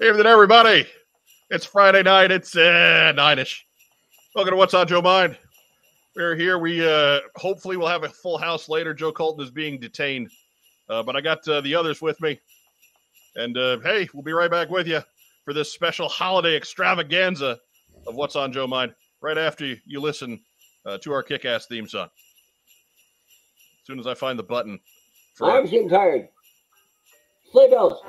Evening, everybody. It's Friday night. It's uh, nine-ish. Welcome to What's on Joe Mind. We're here. We uh, hopefully will have a full house later. Joe Colton is being detained, uh, but I got uh, the others with me. And uh, hey, we'll be right back with you for this special holiday extravaganza of What's on Joe Mind. Right after you, you listen uh, to our kick-ass theme song. As soon as I find the button. For I'm getting tired. Sleigh bells.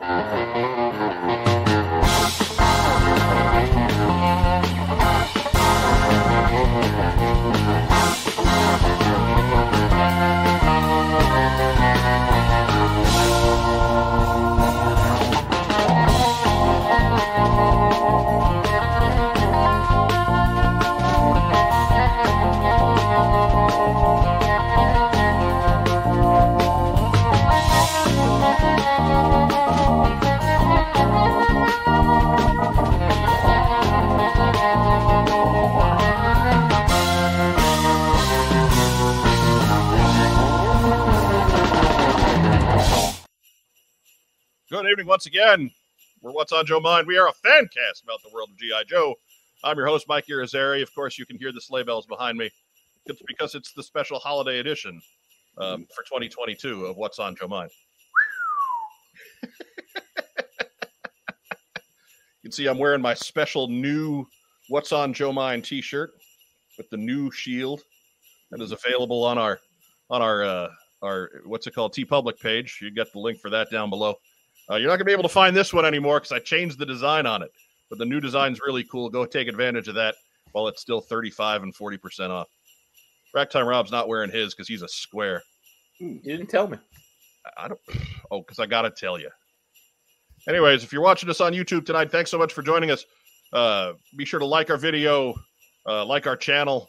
Good evening once again. We're What's on Joe Mind. We are a fan cast about the world of G.I. Joe. I'm your host, Mike Irizarry. Of course, you can hear the sleigh bells behind me. It's because it's the special holiday edition um, for 2022 of What's on Joe Mind. you can see I'm wearing my special new What's on Joe Mind t-shirt with the new shield that is available on our on our uh, our what's it called TeePublic page. You got the link for that down below. Uh, you're not gonna be able to find this one anymore because I changed the design on it. But the new design's really cool. Go take advantage of that while it's still 35 and 40 percent off. Racktime Rob's not wearing his because he's a square. You didn't tell me. I- don't. Oh, because I gotta tell you. Anyways, if you're watching us on YouTube tonight, thanks so much for joining us. Uh, be sure to like our video, uh, like our channel,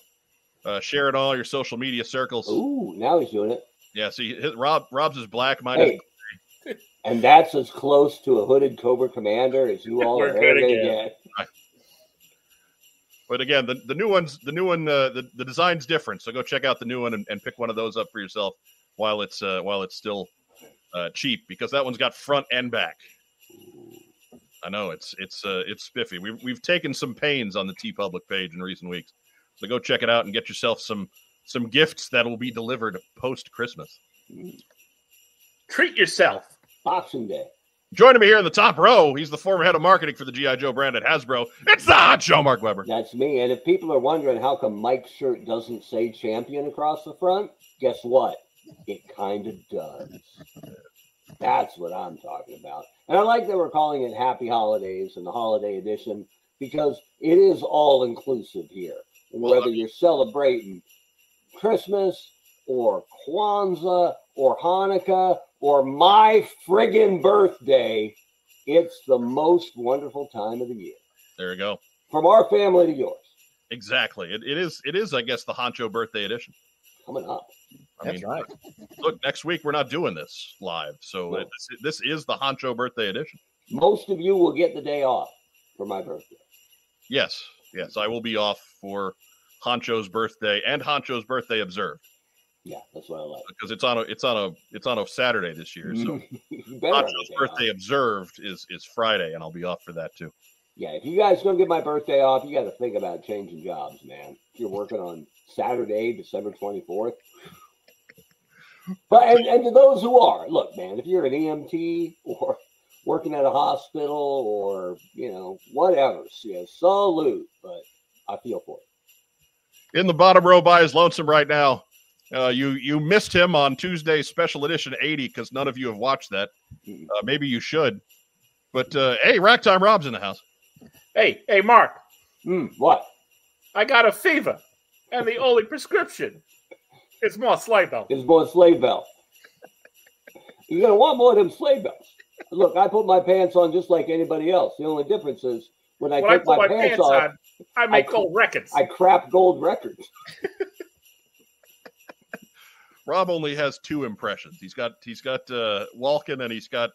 uh, share it on all your social media circles. Ooh, now he's doing it. Yeah, see, his, Rob Rob's is black, mine is Hey, and that's as close to a hooded Cobra Commander as you all We're are ever going to get. But again, the, the new ones, the new one, uh, the, the design's different. So go check out the new one and, and pick one of those up for yourself while it's uh, while it's still uh, cheap because that one's got front and back. I know it's it's uh, it's spiffy. We've we've taken some pains on the TeePublic page in recent weeks, so go check it out and get yourself some some gifts that will be delivered post Christmas. Treat yourself. Boxing Day. Joining me here in the top row, he's the former head of marketing for the GI Joe brand at Hasbro. It's the Honcho, Mark Weber. That's me. And if people are wondering how come Mike's shirt doesn't say champion across the front, guess what? It kind of does. That's what I'm talking about. And I like that we're calling it Happy Holidays and the Holiday Edition because it is all inclusive here. And whether you're celebrating Christmas or Kwanzaa or Hanukkah or my friggin' birthday, it's the most wonderful time of the year. There you go. From our family to yours. Exactly. It, it is. It is. I guess the Honcho birthday edition. Coming up. I That's mean, right. look, next week we're not doing this live, so No. it, this, this is the Honcho birthday edition. Most of you will get the day off for my birthday. Yes, yes, I will be off for Honcho's birthday and Honcho's birthday observed Yeah, that's what I like. because it's on a it's on a it's on a Saturday this year. So You better have Honcho's the day off. birthday observed is is Friday, and I'll be off for that too. Yeah, if you guys don't get my birthday off, you got to think about changing jobs, man. If you're working on Saturday, December 24th. But and, and to those who are, look, man, if you're an EMT or working at a hospital or you know whatever, yeah, salute. But I feel for it. In the bottom row by his lonesome right now. Uh, you you missed him on Tuesday's special edition 80 because none of you have watched that. Mm. Uh, maybe you should. But uh, hey, Racktime Rob's in the house. Hey, hey, Mark, Hmm, what? I got a fever, and the only prescription is more sleigh bells. It's more sleigh bell. You're gonna want more of them sleigh bells. Look, I put my pants on just like anybody else. The only difference is when I When I put my, my pants, pants off, on, I make I- gold records. I crap gold records. Rob only has two impressions. He's got he's got uh, Walken and he's got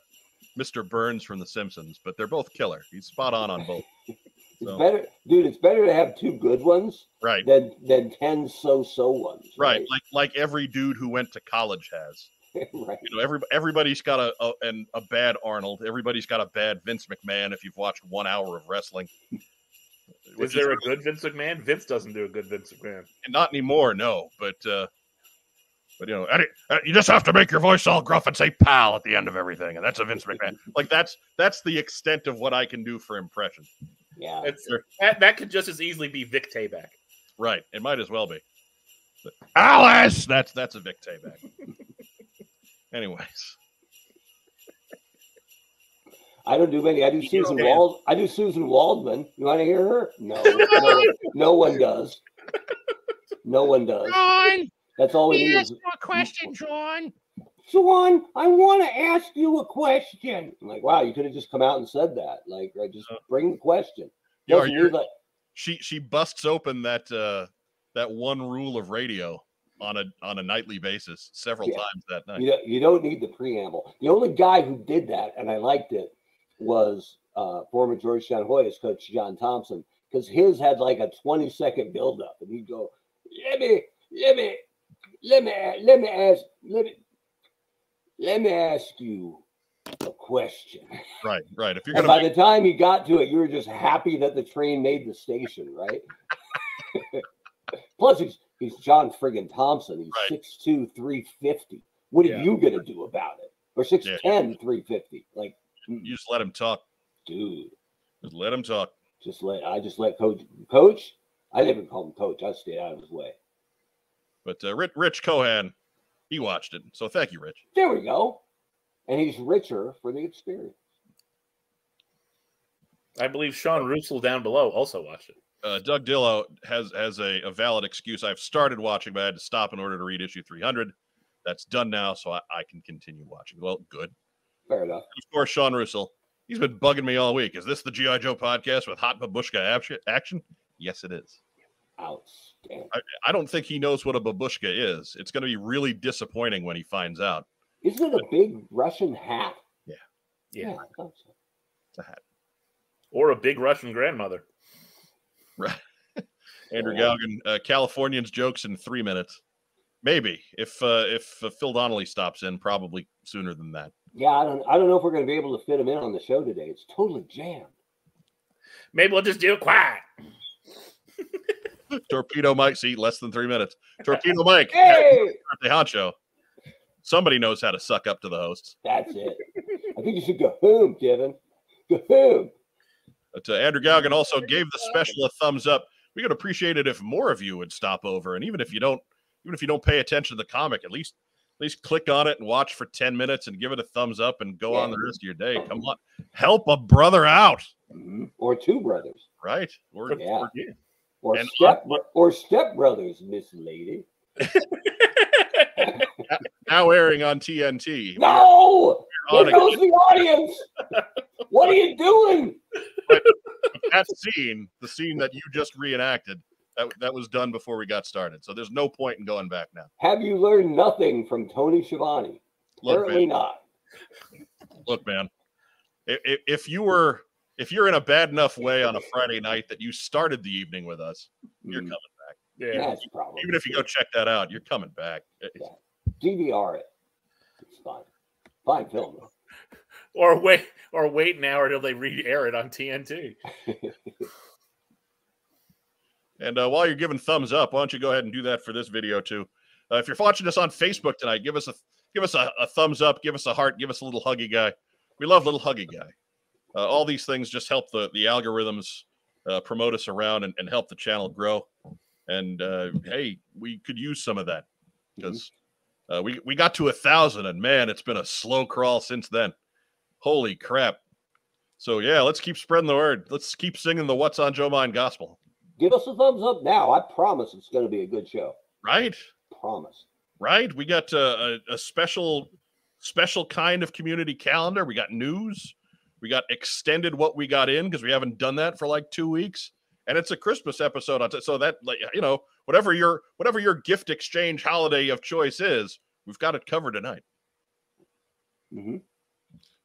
Mr. Burns from The Simpsons, but they're both killer. He's spot on on both. It's So- better, dude. It's better to have two good ones Right, than than ten so-so ones. right. Like like every dude who went to college has. right. You know, every, everybody's got a, a and a bad Arnold. Everybody's got a bad Vince McMahon. If you've watched one hour of wrestling, Is Which there a good Vince McMahon? Vince doesn't do a good Vince McMahon. not anymore? No, but uh, but you know, Eddie, uh, you just have to make your voice all gruff and say "pal" at the end of everything, and that's a Vince McMahon. Like that's that's the extent of what I can do for impression. Yeah. It's, that, that could just as easily be Vic Tayback. Right, it might as well be. But, Alice, that's that's a Vic Tayback. Anyways, I don't do many. I do You Susan Wald. I do Suzyn Waldman. You want to hear her? No, no, no one does. No one does. John, That's all it he is. asked you a question, John. Sean, I want to ask you a question. I'm like, wow, you could have just come out and said that. Like, right, just bring the question. you are you're, leave she she busts open that uh that one rule of radio on a on a nightly basis several Yeah. times that night. You don't, you don't need the preamble. The only guy who did that, and I liked it, was uh, former Georgetown Hoyas coach John Thompson, because his had like a 20 second buildup, and he'd go, "Let me, let me, let me, ask, let me, let me ask you a question." Right, right. If you're gonna by make, the time he got to it, you were just happy that the train made the station, right? Plus, he's, he's John friggin' Thompson. He's Right. 6'2, 350. What are Yeah. you going to do about it? Or 6'10, 350. Like, you just let him talk. dude, Just let him talk. just let, I just let coach, coach, I didn't call him coach. I stayed out of his way. But uh, Rich, Rich Cohan, he watched it. So thank you, Rich. There we go. And he's richer for the experience. I believe Sean Russell down below also watched it. Uh, Doug Dillo has has a, a valid excuse. I've started watching, but I had to stop in order to read issue 300. That's done now, so I, I can continue watching. Well, good. Fair enough. Of course, Sean Russell. He's been bugging me all week. Is this the GI Joe podcast with hot babushka action- action? Yes, it is. Outstanding. I don't think he knows what a babushka is. It's going to be really disappointing when he finds out. Isn't it a big Russian hat? Yeah. Yeah. thought so. It's a hat. Or a big Russian grandmother. Right. Andrew Yeah. Galgan, uh, Californians jokes in three minutes. Maybe if uh, if uh, Phil Donnelly stops in, probably sooner than that. Yeah, I don't, I don't know if we're going to be able to fit him in on the show today. It's totally jammed. Maybe we'll just do it quiet. Torpedo Mike, see less than three minutes. Torpedo Mike, Hey, the honcho. Somebody knows how to suck up to the hosts. that's it. I think you should go home, Kevin. Go home. But uh, Andrew Galgan also gave the special a thumbs up. We could appreciate it if more of you would stop over, and even if you don't, even if you don't pay attention to the comic, at least at least click on it and watch for ten minutes and give it a thumbs up and go on the rest of your day. Come on, help a brother out, Mhm. Or two brothers. right? Or, Yeah. Yeah. Or And- step or step brothers, Miss Lady. now airing on TNT. No! On There goes the audience. What are you doing? that scene, the scene that you just reenacted, that, that was done before we got started. So there's no point in going back now. Have you learned nothing from Tony Schiavone? Look, Apparently man, not. look, man. i- i- If you were, if you're in a bad enough way on a Friday night that you started the evening with us, you're Mm, coming. Yeah. That's probably Even if you go check that out, you're coming back. Yeah. DVR it. It's fine. Fine film. Or wait or wait an hour till they re-air it on TNT. And uh, while you're giving thumbs up, why don't you go ahead and do that for this video too? Uh, if you're watching us on Facebook tonight, give us a give us a, a thumbs up, give us a heart, give us a little huggy guy. We love little huggy guy. Uh, all these things just help the the algorithms uh, promote us around and, and help the channel grow. And uh, hey, we could use some of that because uh, we we got to a thousand, and man, it's been a slow crawl since then. Holy crap! So yeah, let's keep spreading the word. Let's keep singing the "What's on Joe Mind" gospel. Give us a thumbs up now. I promise it's going to be a good show. Right? Promise. right? We got uh, a, a special, special kind of community calendar. We got news. We got extended what we got in because we haven't done that for like two weeks, and it's a Christmas episode. On so that, like, you know, whatever your whatever your gift exchange holiday of choice is, we've got it covered tonight. Mm-hmm.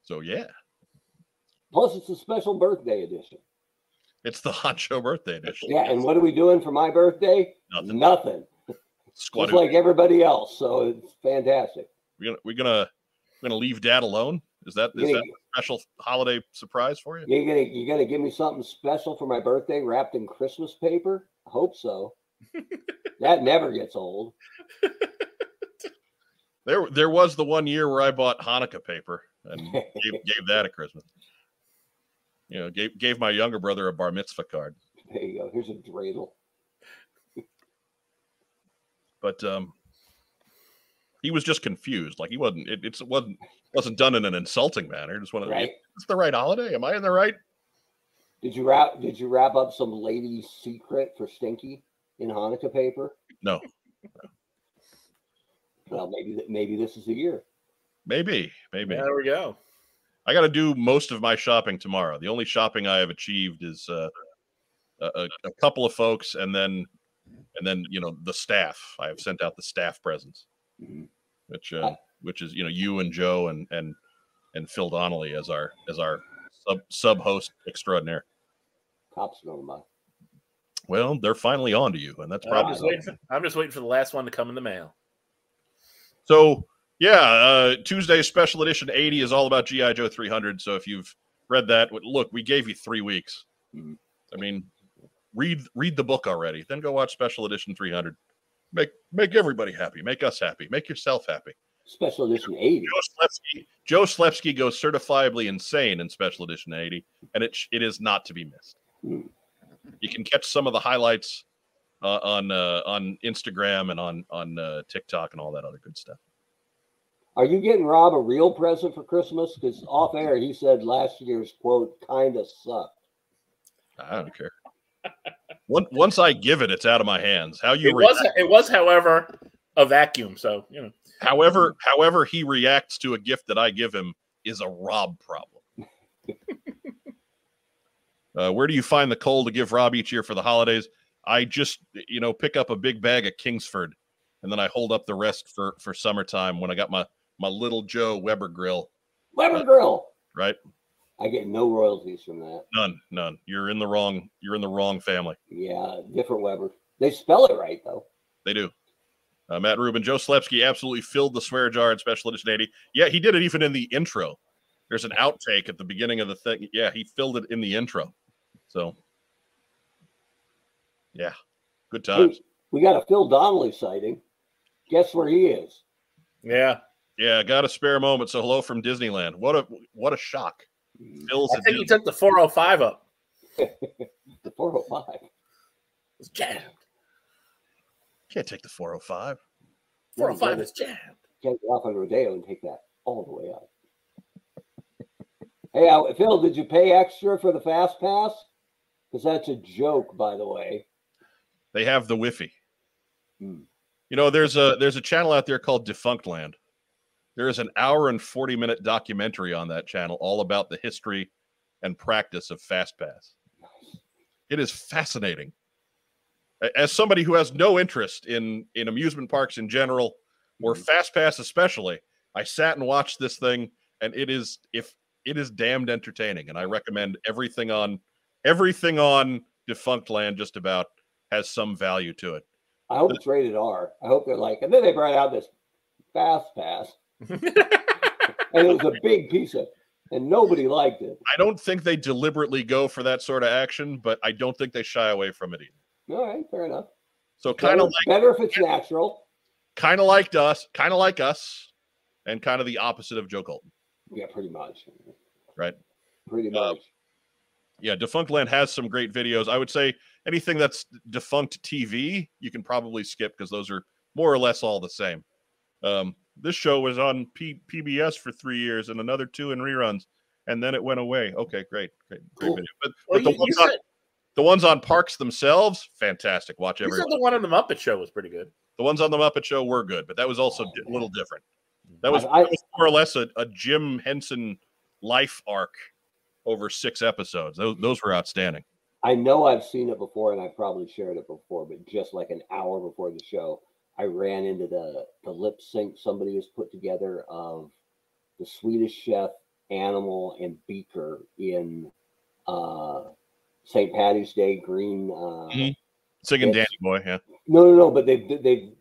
So yeah, Plus, it's a special birthday edition. it's the Honcho birthday edition. Yeah, and what are we doing for my birthday? Nothing. Nothing. Squad Just like everybody else. So it's fantastic. We're gonna we're gonna we're gonna leave Dad alone? Is that is Yeah. that a special holiday surprise for you? You gonna you gonna give me something special for my birthday wrapped in Christmas paper? I hope so. that never gets old. There there was the one year where I bought Hanukkah paper and gave, gave that at Christmas. You know, gave gave my younger brother a bar mitzvah card. There you go. Here's a dreidel. but um he was just confused like he wasn't it, it's- it wasn't wasn't done in an insulting manner just one of Right? it's the right holiday am i in the right Did you wrap Did you wrap up some lady's secret for Stinky in Hanukkah paper? no Well, maybe th- maybe this is the year. maybe maybe There we go. i got to do most of my shopping tomorrow the only shopping i have achieved is uh a, a, a couple of folks and then and then you know the staff i have sent out the staff presents Mhm. which uh which is you know you and joe and and and phil donnelly as our as our sub sub host extraordinaire Cops by. well they're finally on to you and that's I'm probably just, waiting for, I'm just waiting for the last one to come in the mail. So yeah, uh, Tuesday special edition 80 is all about GI Joe 300. So if you've read that, look, we gave you three weeks. Mhm. I mean, read read the book already, then go watch special edition 300. Make make everybody happy. Make us happy. Make yourself happy. Special edition 80. Joe Slepsky, Joe Slepsky goes certifiably insane in special edition 80, and it it is not to be missed. Hmm. You can catch some of the highlights uh, on uh, on Instagram and on on uh, TikTok and all that other good stuff. Are you getting Rob a real present for Christmas? Because off air he said last year's quote kind of sucked. I don't care. Once once I give it, it's out of my hands. How you It was, react, it was, however, a vacuum. So you know, however, however he reacts to a gift that I give him is a Rob problem. uh, where do you find the coal to give Rob each year for the holidays? I just, you know, pick up a big bag of Kingsford, and then I hold up the rest for for summertime when I got my my little Joe Weber grill. Weber Grill. Right? I get no royalties from that. None, none. You're in the wrong. You're in the wrong family. Yeah, different Weber. They spell it right though. They do. Uh, Matt Rubin, Joe Slepsky absolutely filled the swear jar in Special Edition 80. Yeah, he did it even in the intro. There's an outtake at the beginning of the thing. Yeah, he filled it in the intro. So, yeah, good times. Hey, we got a Phil Donnelly sighting. Guess where he is? yeah. Yeah, got a spare moment. So hello from Disneyland. What a what a shock. Phil's I at think he took the 405 up. The 405. It's jammed. Can't take the 405. 405 is jammed. Can't get off on Rodeo and take that all the way up. hey, uh, Phil, did you pay extra for the fast pass? Because that's a joke, by the way. They have the Wi-Fi. Hmm. You know, there's a there's a channel out there called Defunctland. There is an hour and 40 minute documentary on that channel all about the history and practice of FastPass. It is fascinating. As somebody who has no interest in in amusement parks in general or Mhm. FastPass especially, I sat and watched this thing and it is if it is damned entertaining and I recommend everything on everything on Defunctland just about has some value to it. I hope it's rated R. I hope they're like, and then they brought out this fast pass, and it was a big piece of, and nobody liked it. I don't think they deliberately go for that sort of action, but I don't think they shy away from it either. All right, fair enough. So kind of like better if it's natural. kind of like us, kind of like us, and kind of the opposite of Joe Colton. Yeah, pretty much. Right. Pretty Uh, much. Yeah, Defunctland has some great videos. I would say anything that's defunct TV, you can probably skip because those are more or less all the same. Um, this show was on P- PBS for three years and another two in reruns, and then it went away. Okay, great, great, great Cool. video. But, Well, but the you, you on said, the ones on parks themselves, fantastic. Watch you every said the one on the Muppet Show was pretty good. The ones on the Muppet Show were good, but that was also di- a little different. That was, I- that was more or less a, a Jim Henson life arc over six episodes. Those, those were outstanding. I know I've seen it before, and I probably shared it before, but just like an hour before the show, I ran into the the lip sync somebody has put together of the Swedish Chef, Animal, and Beaker in uh, St. Patty's Day green. Uh, Mhm. Singing Danny Boy, yeah. No, no, no, but they've they've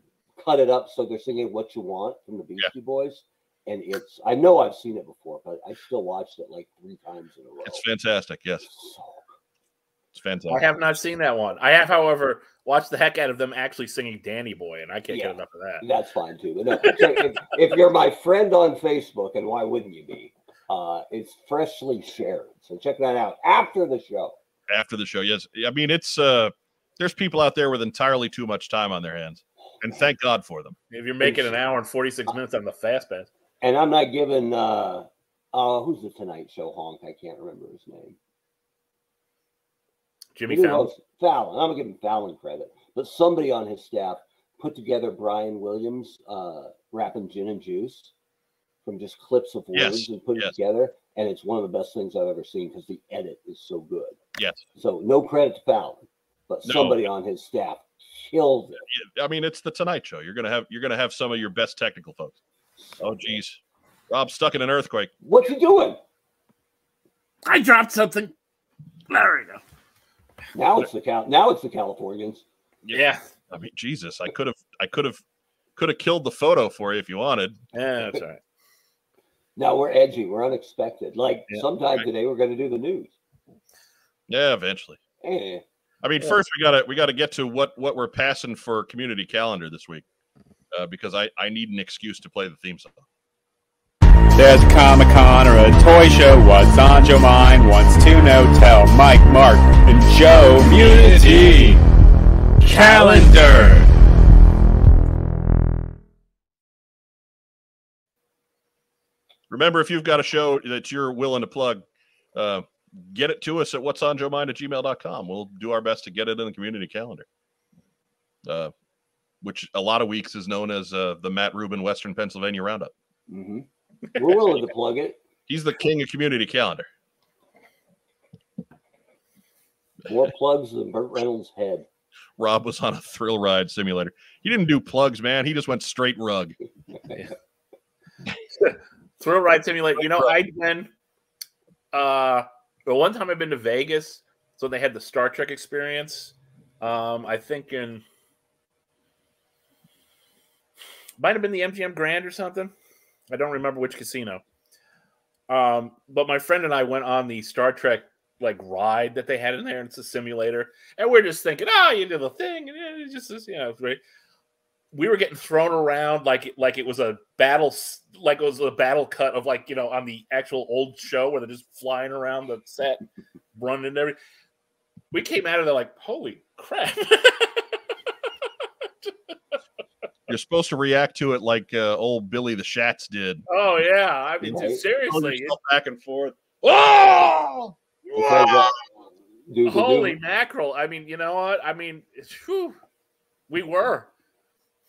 cut it up so they're singing "What You Want" from the Beastie Boys, and it's I know I've seen it before, but I still watched it like three times in a row. It's fantastic. Yes, So it's fantastic. I have not seen that one. I have, however, watched the heck out of them actually singing "Danny Boy," and I can't Yeah. get enough of that. That's fine too. But no, if, if you're my friend on Facebook, and why wouldn't you be? Uh, it's freshly shared, so check that out after the show. After the show, yes. I mean, it's uh, there's people out there with entirely too much time on their hands, and thank God for them. If you're making an hour and 46 minutes on the fast pass, And I'm not giving uh, uh, who's the Tonight Show honk? I can't remember his name. Jimmy Who Fallon. hosts- Fallon. I'm gonna give him Fallon credit, but somebody on his staff put together Brian Williams uh, rapping gin and juice from just clips of words Yes, and put it together, and it's one of the best things I've ever seen because the edit is so good. Yes. So no credit to Fallon, but No. somebody on his staff killed it. I mean, it's the Tonight Show. You're gonna have you're gonna have some of your best technical folks. Oh, geez, Rob's stuck in an earthquake. What's he doing? I dropped something. There we go. Now it's the Cal- now it's the Californians. Yeah. I mean, Jesus, I could have I could have could have killed the photo for you if you wanted. Yeah, that's all right. Now we're edgy. We're unexpected. Like Yeah, sometime right. today we're going to do the news. Yeah, eventually. Eh. I mean, Yeah. first we gotta we gotta get to what what we're passing for community calendar this week, uh, because I I need an excuse to play the theme song. There's a Comic Con or a toy show. What's on your mind? Wants to know? Tell Mike, Mark, and Joe. Community calendar. Remember, if you've got a show that you're willing to plug, uh, get it to us at what's on Joe Mind at gmail.com. We'll do our best to get it in the community calendar. Uh, which a lot of weeks is known as uh, the Matt Rubin Western Pennsylvania Roundup. Mhm. We're willing to plug it. He's the king of community calendar. More plugs than Burt Reynolds' head. Rob was on a thrill ride simulator. He didn't do plugs, man. He just went straight rug. Thrill ride simulator. You know, I'd been uh the one time I've been to Vegas, so they had the Star Trek experience. Um, I think in might have been the MGM Grand or something. I don't remember which casino. Um, but my friend and I went on the Star Trek like ride that they had in there, and it's a simulator. And we're just thinking, oh, you do the thing, and it's just you know, it's great we were getting thrown around like it, like it was a battle like it was a battle cut of like you know on the actual old show where they're just flying around the set running and everything we came out of there like holy crap. You're supposed to react to it like uh, old Billy the Shats did. oh yeah. I mean Right. Hold seriously back and forth. Oh! Because, uh, dude, the holy mackerel. I mean you know what? I mean it's- whew, we were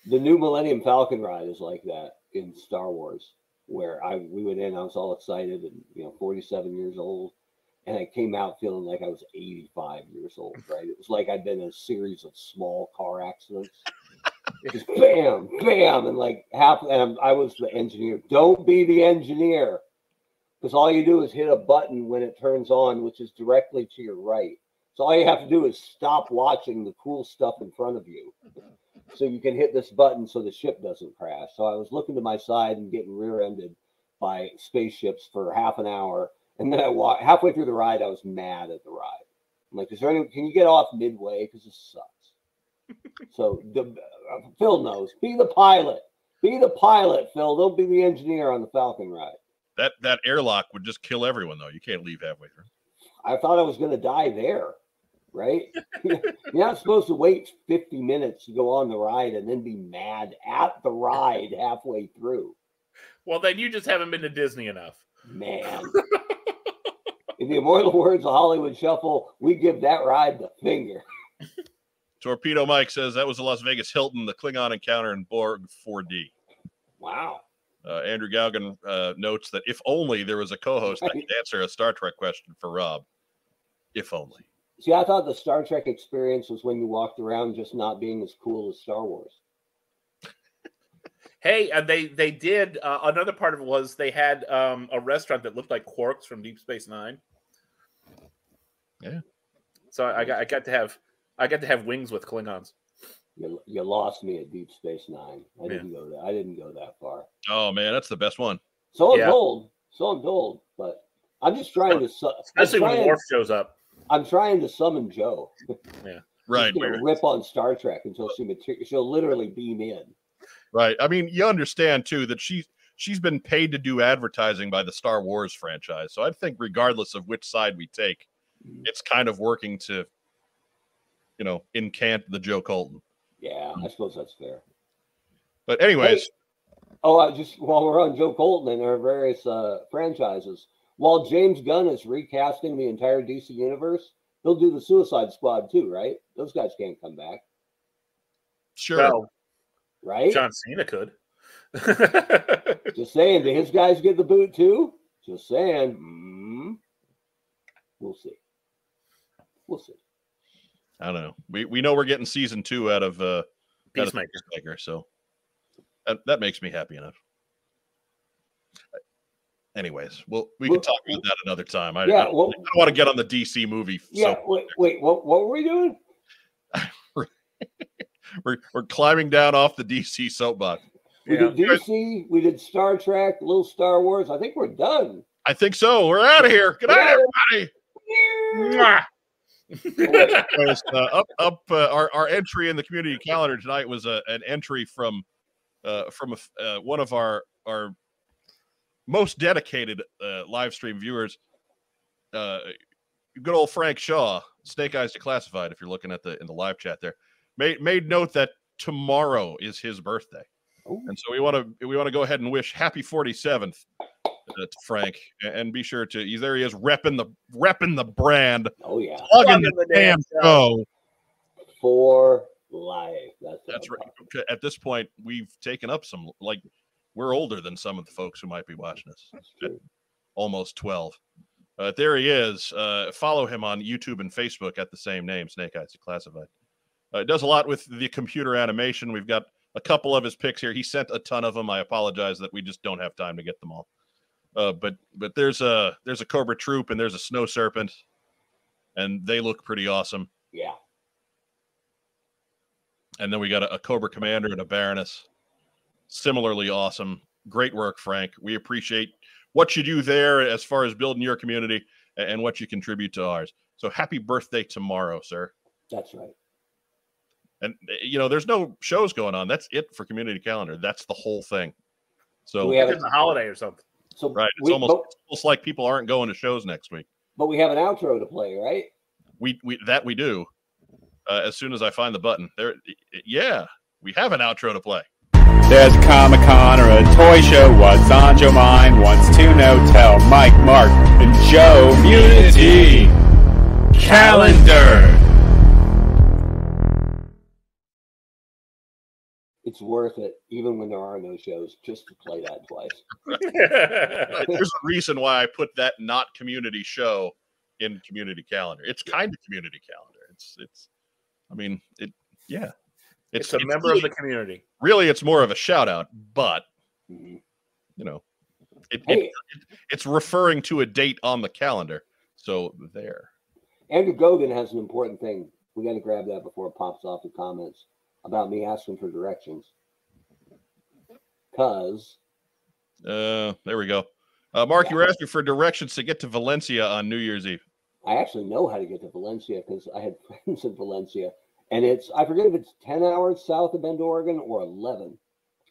the new Millennium Falcon ride is like that in Star Wars, where I we went in, I was all excited and you know, 47 years old, and I came out feeling like I was 85 years old. Right? It was like I'd been in a series of small car accidents. Just bam, bam, and like half. And I was the engineer. Don't be the engineer, because all you do is hit a button when it turns on, which is directly to your right. So all you have to do is stop watching the cool stuff in front of you so you can hit this button so the ship doesn't crash. So I was looking to my side and getting rear-ended by spaceships for half an hour, and then I walked halfway through the ride. I was mad at the ride. I'm like, "Is there any? Can you get off midway? Because this sucks." so the, uh, Phil knows. Be the pilot. Be the pilot, Phil. Don't be the engineer on the Falcon ride. That that airlock would just kill everyone, though. You can't leave halfway through. I thought I was going to die there, right? You're not supposed to wait 50 minutes to go on the ride and then be mad at the ride halfway through. well then you just haven't been to disney enough Man. In the immortal words of Hollywood Shuffle, we give that ride the finger. Torpedo Mike says that was the Las Vegas Hilton, the Klingon encounter in Borg 4D. Wow. Uh, Andrew Galgan uh, notes that if only there was a co-host that could answer a Star Trek question for Rob. If only. See, I thought the Star Trek experience was when you walked around just not being as cool as Star Wars. Hey, uh, they they did uh, another part of it was they had um, a restaurant that looked like Quarks from Deep Space Nine. Yeah. So I got I got to have I got to have wings with Klingons. You, you lost me at Deep Space Nine. I Yeah. didn't go that. I didn't go that far. Oh man, that's the best one. So I'm Yeah. told. So I'm told. But I'm just trying to. Su- I'm, Especially when trying, Worf shows up. I'm trying to summon Joe. Yeah. Right, She's gonna rip on Star Trek until she mater- she'll literally beam in. right. I mean, you understand too that she's she's been paid to do advertising by the Star Wars franchise. So I think, regardless of which side we take, Mhm. it's kind of working to, you know, incant the Joe Colton. Yeah, I suppose that's fair. But anyways, Oh, I just while we're on Joe Colton and our various uh, franchises, while James Gunn is recasting the entire DC universe, he'll do the Suicide Squad too, right? Those guys can't come back, sure. Well, right? John Cena could. Just saying, do his guys get the boot too? Just saying. Mm, we'll see. We'll see. I don't know. We we know we're getting season two out of uh out of Peacemaker. Peacemaker, so that, that makes me happy enough. Anyways, well, we can Well, talk about that another time. I, I Yeah, don't, well- I don't want to get on the DC movie. Yeah. So Wait. Wait. What? What were we doing? we're we're climbing down off the DC soapbox. We Yeah. did DC. We did Star Trek. Little Star Wars. I think we're done. I think so. We're out of here. Good night, everybody. Anyways, uh, up up uh, our our entry in the community calendar tonight was a, an entry from uh, from a uh, one of our our most dedicated uh, live stream viewers. Uh, good old Frank Shaw, Snake Eyes Declassified. If you're looking at the in the live chat there, made made note that tomorrow is his birthday, Ooh. and so we want to we want to go ahead and wish happy 47th uh, to Frank, and, and be sure to he's there he is repping the repping the brand Oh yeah. plugging Plugging the the damn damn show. For life. That's That's right. At this point, we've taken up some like we're older than some of the folks who might be watching us. Almost twelve. Uh, there he is. Uh, follow him on YouTube and Facebook at the same name, Snake Eyes Classified. Uh, does a lot with the computer animation. We've got a couple of his picks here. He sent a ton of them. I apologize that we just don't have time to get them all. Uh, but but there's a there's a Cobra Troop and there's a Snow Serpent, and they look pretty awesome. Yeah. And then we got a, a Cobra Commander and a Baroness. Similarly awesome. Great work, Frank. We appreciate what you do there as far as building your community and what you contribute to ours. So happy birthday tomorrow, sir. That's right. And uh, you know, there's no shows going on. That's it for community calendar. That's the whole thing. So We have It's a holiday or something. So right, it's we, almost but, it's almost like people aren't going to shows next week. but we have an outro to play, right? We we that we do. Uh, as soon as I find the button, there. Yeah, we have an outro to play. There's a Comic Con or a toy show. What's on your mind? Wants to know. Tell Mike, Mark, and Joe. Community calendar. It's worth it, even when there are no shows, just to play that twice. There's a reason why I put that not community show in community calendar. It's kind of community calendar. It's it's. I mean it. Yeah. It's, a member of the community. really it's more of a shout out, but Mhm. you know, it, Hey, it it's referring to a date on the calendar. So there. Andrew Gogan has an important thing. We got to grab that before it pops off the comments about me asking for directions. Because Uh, there we go. Uh, Mark, you were asking for directions to get to Valencia on New Year's Eve. I actually know how to get to Valencia because I had friends in Valencia. And it's, I forget if it's 10 hours south of Bend, Oregon or 11,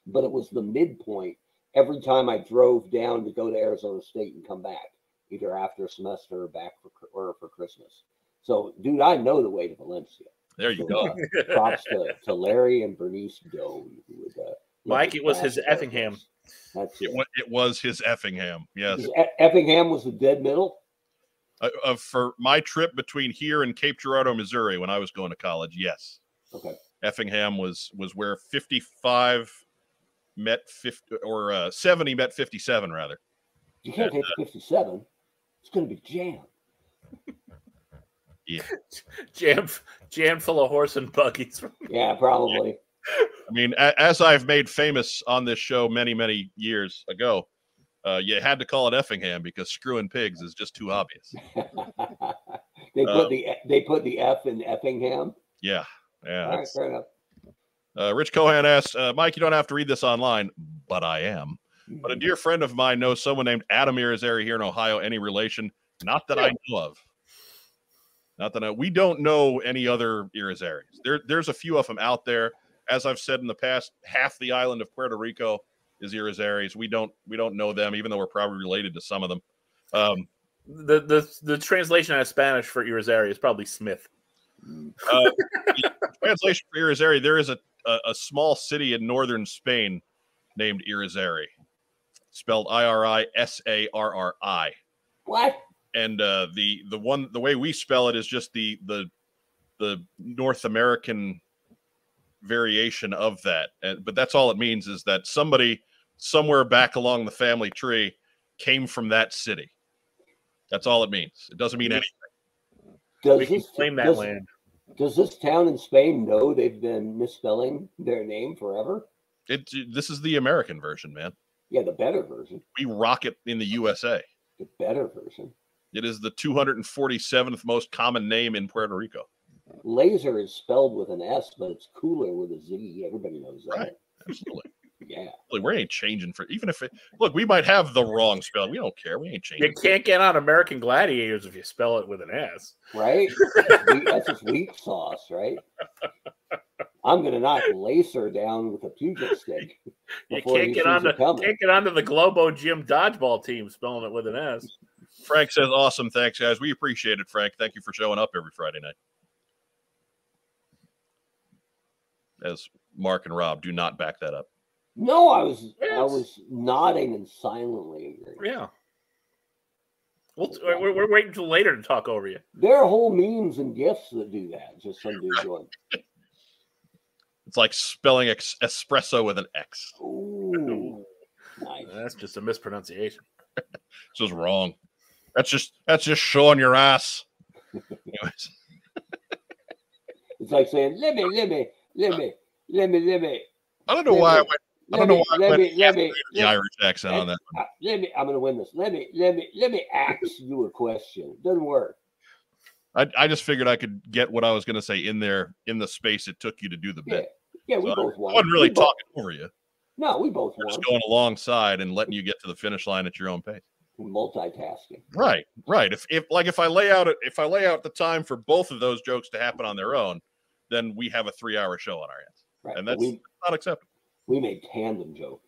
but it was the midpoint every time I drove down to go to Arizona State and come back, either after a semester or back for, or for Christmas. So, dude, I know the way to Valencia. There you So, go. uh, props to, to Larry and Bernice Doan. Who would, uh, Mike, it was his Effingham. That's It, it. wa- it was his Effingham. Yes. E- Effingham was the dead middle. Uh, uh, for my trip between here and Cape Girardeau, Missouri, when I was going to college, yes. Okay. Effingham was was where 55 met 50 or uh, 70 met 57 rather. You can't take 57. It's going to be jammed. Jam, jam full of horse and buggies. Yeah, probably. I mean, as I've made famous on this show many many years ago, uh, you had to call it Effingham because screwing pigs is just too obvious. they put Uh, the they put the F in Effingham. Yeah, yeah. All right, fair enough. Uh, Rich Cohan asks, uh, Mike, you don't have to read this online, but I am. But a dear friend of mine knows someone named Adam Irizarry here in Ohio. Any relation? Not that I know of. Not that I, we don't know any other Irizarrys. There, there's a few of them out there. As I've said in the past, half the island of Puerto Rico is Irizarrys. We don't, we don't know them, even though we're probably related to some of them. Um, The the the translation out of Spanish for Irizarry is probably Smith. uh, translation for Irizarry, there is a, a, a small city in northern Spain named Irizarry, spelled I R I S A R R I. What? and uh, the the one the way we spell it is just the the the North American variation of that. And, but that's all it means is that somebody somewhere back along the family tree came from that city. That's all it means. It doesn't mean anything. Does We can this, claim that does, land. does this town in Spain know they've been misspelling their name forever? It this is the American version, man. Yeah, the better version. We rock it in the USA. The better version. It is the 247th most common name in Puerto Rico. Laser is spelled with an S, but it's cooler with a Z. Everybody knows that. Right. Absolutely. Yeah. Like, we ain't changing for even if it look, we might have the wrong spelling. We don't care. We ain't changing. You can't get on American Gladiators if you spell it with an S. Right? That's just weak sauce, right? I'm gonna knock Lacer down with a pugil stick. You before he can't get on it the can't get onto the Globo Gym dodgeball team spelling it with an S. Frank says, "Awesome, thanks, guys. We appreciate it, Frank. Thank you for showing up every Friday night." As Mark and Rob do not back that up. No, I was I was nodding and silently agreeing. Yeah. We'll, we're, we're waiting until later to talk over you. There are whole memes and gifs that do that. Just some dude going, It's like spelling ex- espresso with an X. "Ooh, nice." That's just a mispronunciation. It's just wrong. That's just that's just showing your ass. Anyways, It's like saying, "Let me, let me, let me, let me, let me." I don't know why I went I Let don't know me, why let me, let me, the let, Irish accent on that. uh, let me. I'm gonna win this. Let me, let me, let me ask you a question. Doesn't work. I, I just figured I could get what I was going to say in there in the space it took you to do the Yeah, bit. yeah. We So both I won. wasn't really we both, talking over you. No, we both We're won. just going alongside and letting you get to the finish line at your own pace. Multitasking. Right, right. If if like if I lay out it, if I lay out the time for both of those jokes to happen on their own, then we have a three-hour show on our hands, Right. and that's we not acceptable. We made tandem joke.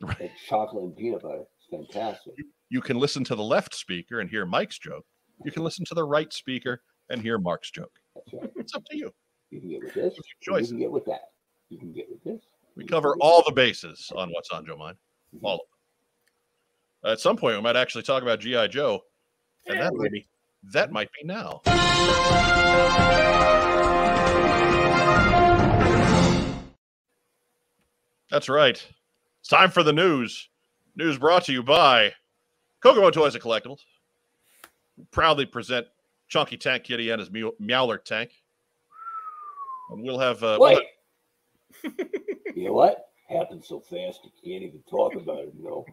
Right. Like chocolate and peanut butter. It's fantastic. You can listen to the left speaker and hear Mike's joke. You can listen to the right speaker and hear Mark's joke. That's right. It's up to you. You can get with this. It's or your You can get with that. You can get with this. We cover all the bases on what's on Joe Mind. Mhm. All of them. At some point, we might actually talk about GI Joe, and Yeah, that might, maybe. that might be now. That's right. It's time for the news. News brought to you by Kokomo Toys and Collectibles. Proudly present Chunky Tank Kitty and his Mew- Meowler tank. And we'll have uh, we'll Wait. you know what? Happened so fast you can't even talk about it. No.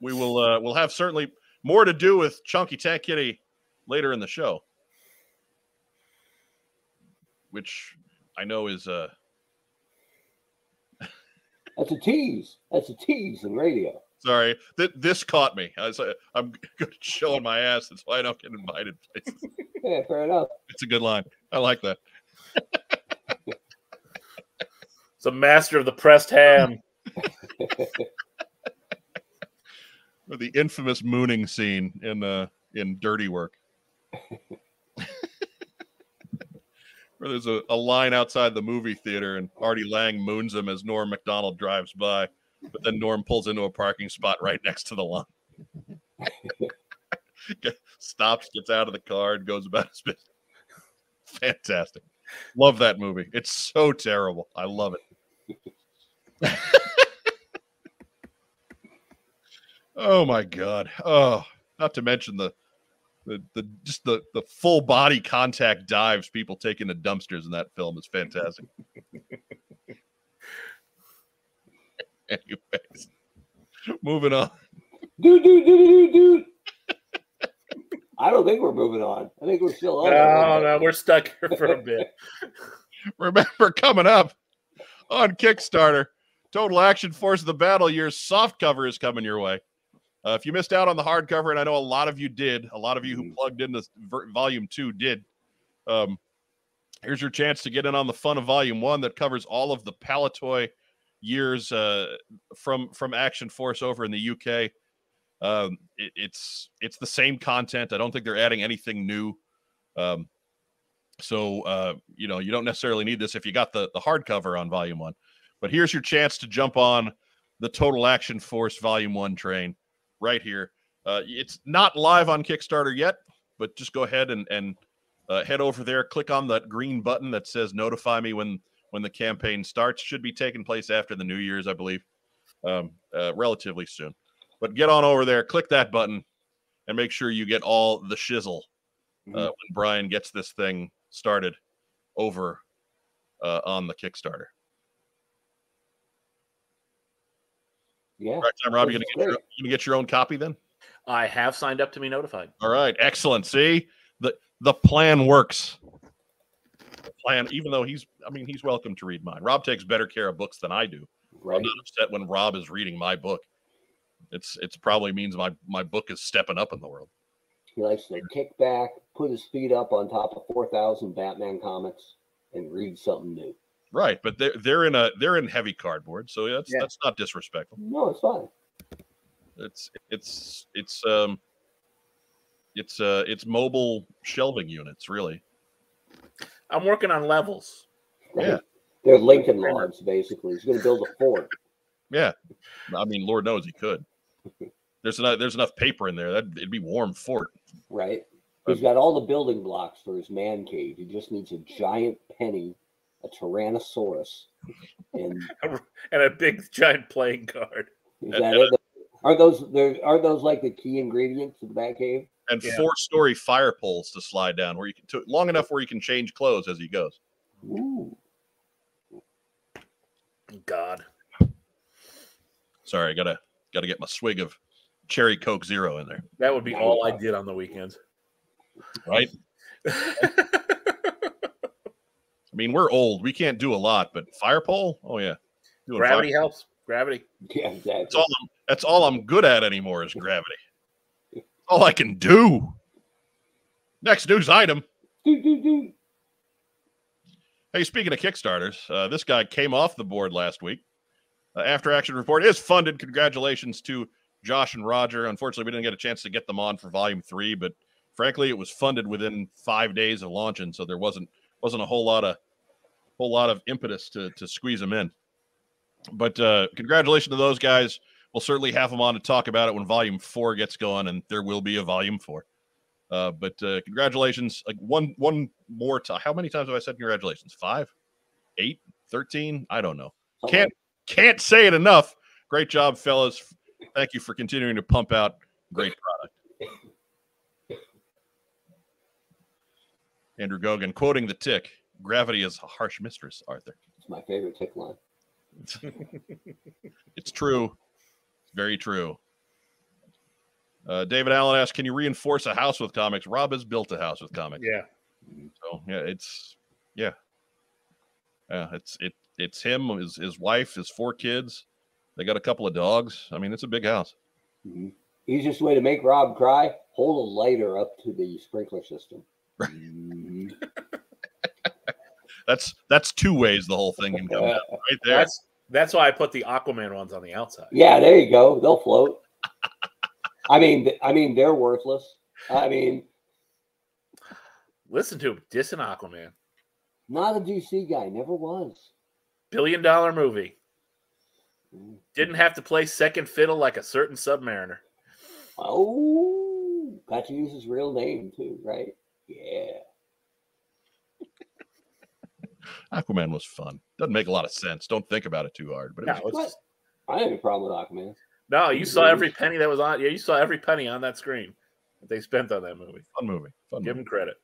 we will uh, we'll have certainly more to do with Chunky Tank Kitty later in the show, which I know is uh That's a tease. That's a tease in radio. sorry th- this caught me. I was, uh, I'm showing my ass. That's why I don't get invited places. Yeah, fair enough. It's a good line. I like that. It's a master of the pressed ham. Or the infamous mooning scene in uh in Dirty Work. Where there's a, a line outside the movie theater and Artie Lange moons him as Norm Macdonald drives by, but then Norm pulls into a parking spot right next to the line. Stops, gets out of the car, and goes about his business. Fantastic. Love that movie. It's so terrible. I love it. oh my god. Oh, not to mention the the, the just the the full body contact dives people take into dumpsters in that film is fantastic. Anyways, moving on. Dude, dude, dude, dude, dude. I don't think we're moving on. I think we're still on. No, no, we're stuck here for a bit. Remember coming up on Kickstarter. Total Action Force of the Battle Years soft cover is coming your way. Uh, if you missed out on the hardcover, and I know a lot of you did, a lot of you who plugged into ver- volume two did. Um, here's your chance to get in on the fun of volume one that covers all of the Palitoy years uh, from from Action Force over in the UK. Um, it, it's it's the same content. I don't think they're adding anything new. Um, so uh, you know you don't necessarily need this if you got the the hardcover on volume one. But here's your chance to jump on the Total Action Force Volume One train right here. Uh, it's not live on Kickstarter yet, but just go ahead and and uh, head over there. Click on that green button that says "Notify me when when the campaign starts." Should be taking place after the New Year's, I believe, um, uh, relatively soon. But get on over there, click that button, and make sure you get all the shizzle uh, Mhm. when Brian gets this thing started over uh, on the Kickstarter. Yeah. Right time, Rob. You gonna get your, great. you gonna get your own copy then? I have signed up to be notified. All right, excellent. See the the plan works. The plan, even though he's, I mean, he's welcome to read mine. Rob takes better care of books than I do. Right. I'm not upset when Rob is reading my book. It's it's probably means my my book is stepping up in the world. He likes to kick back, put his feet up on top of 4,000 Batman comics, and read something new. Right, but they're they're in a they're in heavy cardboard, so that's Yeah. that's not disrespectful. No, it's fine. It's it's it's um it's uh it's mobile shelving units, really. I'm working on levels. Yeah. They're Lincoln logs, basically. He's going to build a fort. Yeah, I mean, Lord knows he could. There's enough there's enough paper in there that it'd be warm fort. right? He's got all the building blocks for his man cave. He just needs a giant penny, a Tyrannosaurus, and and a big giant playing card. is that it? Are those there? Are those like the key ingredients to the Batcave? and Yeah. four story fire poles to slide down where you can to, long enough where you can change clothes as he goes. Ooh, God. Sorry, I gotta gotta get my swig of cherry coke zero in there. That would be all I did on the weekends. Right? I mean, we're old. We can't do a lot, but fire pole, oh yeah. Doing fire- Gravity helps. Gravity. yeah, exactly. That's all I'm that's all I'm good at anymore is gravity. All I can do. Next news item. Hey, speaking of Kickstarters, uh, this guy came off the board last week. Uh, After Action Report is funded. Congratulations to Josh and Roger. Unfortunately, we didn't get a chance to get them on for Volume Three, but frankly, it was funded within five days of launching, so there wasn't wasn't a whole lot of whole lot of impetus to to squeeze them in. But uh, congratulations to those guys. We'll certainly have them on to talk about it when Volume Four gets going, and there will be a Volume Four. Uh, but uh, congratulations. Like one one more time. How many times have I said congratulations? Five, eight, 13? I don't know. Can't can't say it enough. Great job, fellas. Thank you for continuing to pump out great product. Andrew Gogan quoting the tick. Gravity is a harsh mistress, Arthur. It's my favorite tick line. It's true. Very true. Uh, David Allen asks, "Can you reinforce a house with comics?" Rob has built a house with comics. Yeah. So yeah, it's yeah, yeah. It's it it's him, his his wife, his four kids. They got a couple of dogs. I mean, it's a big house. Mhm. Easiest way to make Rob cry: hold a lighter up to the sprinkler system. Mhm. That's that's two ways the whole thing can come down right there. That's that's why I put the Aquaman ones on the outside. Yeah, there you go. They'll float. I mean, I mean, they're worthless. I mean, Listen to him dissing Aquaman. not a DC guy. Never was. Billion dollar movie. Mm. Didn't have to play second fiddle like a certain submariner. Oh, got to use his real name too, right? Yeah. Aquaman was fun. Doesn't make a lot of sense. Don't think about it too hard. But it No, was, it's What? just- I have a problem with Aquaman. no, you saw every penny that was on. Yeah, you saw every penny on that screen that they spent on that movie. fun movie. Fun Give movie. him credit.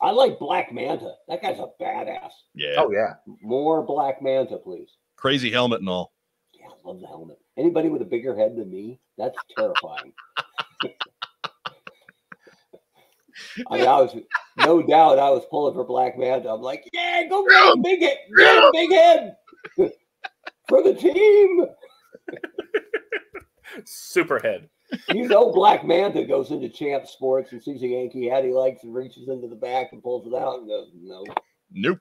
I like Black Manta. That guy's a badass. Yeah. Oh yeah. More Black Manta, please. Crazy helmet and all. Yeah, I love the helmet. Anybody with a bigger head than me, that's terrifying. I mean, I was no doubt I was pulling for Black Manta. I'm like, yeah, go get him, big head, get him, big head. for the team. Superhead. You know, Black Manta goes into Champ Sports and sees a Yankee hat he likes and reaches into the back and pulls it out and goes, "No, Nope.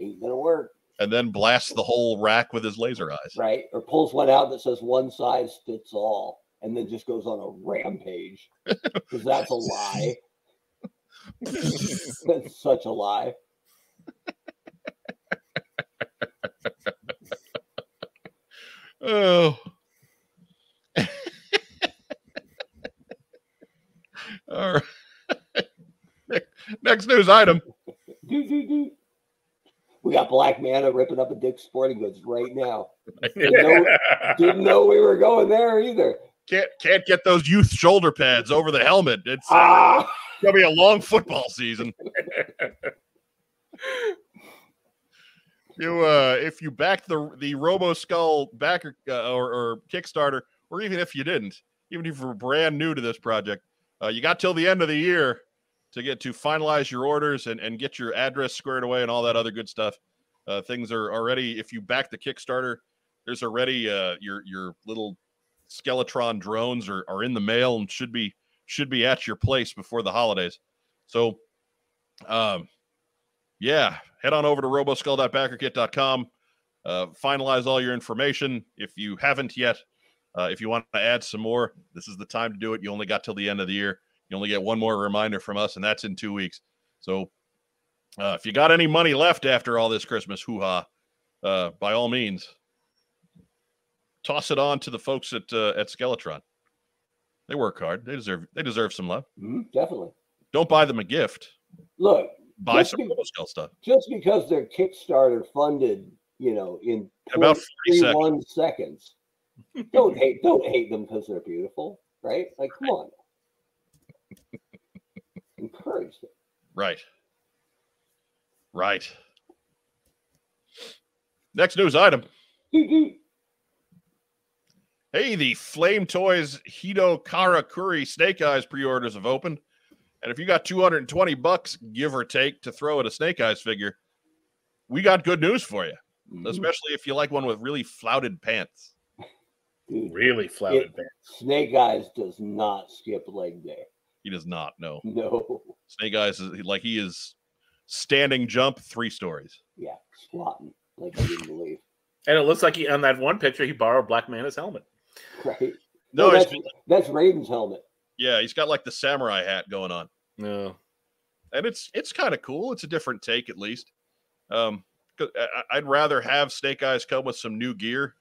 ain't gonna work." And then blasts the whole rack with his laser eyes. Right? Or pulls one out that says "one size fits all," and then just goes on a rampage because that's a lie. that's such a lie. Oh. All right. Next news item. Do, do, do. We got Black Manta ripping up a Dick's Sporting Goods right now. Didn't know we were going there either. Can't can't get those youth shoulder pads over the helmet. It's Ah, gonna be a long football season. You uh if you back the the Robo Skull backer uh, or, or Kickstarter, or even if you didn't, even if you're brand new to this project, uh, you got till the end of the year to get to finalize your orders and, and get your address squared away and all that other good stuff. Uh, things are already if you back the Kickstarter, there's already uh your your little Skeletron drones are, are in the mail and should be should be at your place before the holidays. So um yeah, head on over to roboskull.backerkit.com. Uh, finalize all your information. If you haven't yet, uh, if you want to add some more, this is the time to do it. You only got till the end of the year. You only get one more reminder from us, and that's in two weeks. So uh, if you got any money left after all this Christmas hoo ha, uh, by all means, toss it on to the folks at uh, at Skeletron. They work hard. They deserve they deserve some love. mhm, definitely. Don't buy them a gift. Look, Buy some be- Robo stuff. just because they're Kickstarter funded, you know, in About 40 seconds. seconds, don't hate don't hate them because they're beautiful, right? Like, come on, encourage them. Right. Right. Next news item. Doo, doo. Hey, the Flame Toys Hito Karakuri Snake Eyes pre-orders have opened. And if you got 220 bucks, give or take, to throw at a Snake Eyes figure, we got good news for you. Mhm. Especially if you like one with really flouted pants. Dude, really flouted It- band. Snake Eyes does not skip leg day. He does not know. No, Snake Eyes is like he is standing jump three stories. yeah, squatting like I didn't believe. And it looks like he on that one picture he borrowed Black Manta's helmet. Right? No, No, he's, that's that's Raiden's helmet. yeah, he's got like the samurai hat going on. No. and it's it's kind of cool. It's a different take, at least. Um, 'cause I- I- I'd rather have Snake Eyes come with some new gear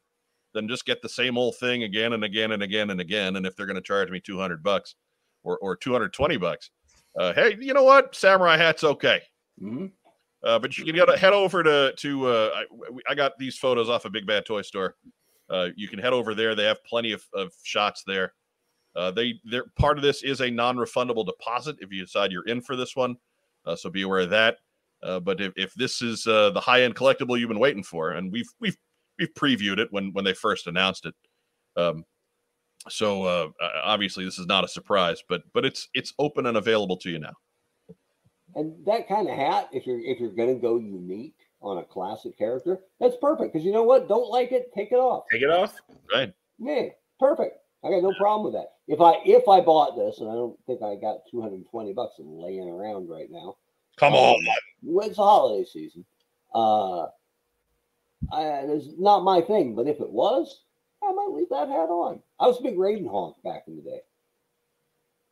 than just get the same old thing again and again and again and again. And if they're going to charge me two hundred bucks or or two hundred twenty bucks, uh, hey, you know what? Samurai hat's okay. hmm Uh, but you can go to, head over to to uh, I, I got these photos off of Big Bad Toy Store. Uh, you can head over there. They have plenty of, of shots there. Uh, they they're part of this is a non-refundable deposit if you decide you're in for this one. Uh, so be aware of that. Uh, but if, if this is uh, the high-end collectible you've been waiting for, and we've we've we've previewed it when when they first announced it. Um, so uh, obviously this is not a surprise, but but it's it's open and available to you now. And that kind of hat, if you're if you're gonna go unique on a classic character, that's perfect. Because you know what? Don't like it, take it off. Take it off. Right? Yeah, perfect. I got no problem with that. If I if I bought this, and I don't think I got 220 bucks laying around right now. Come Um, on. well, It's the holiday season. Uh, I, it's not my thing, but if it was, I might leave that hat on. I was a big Raiden honk back in the day.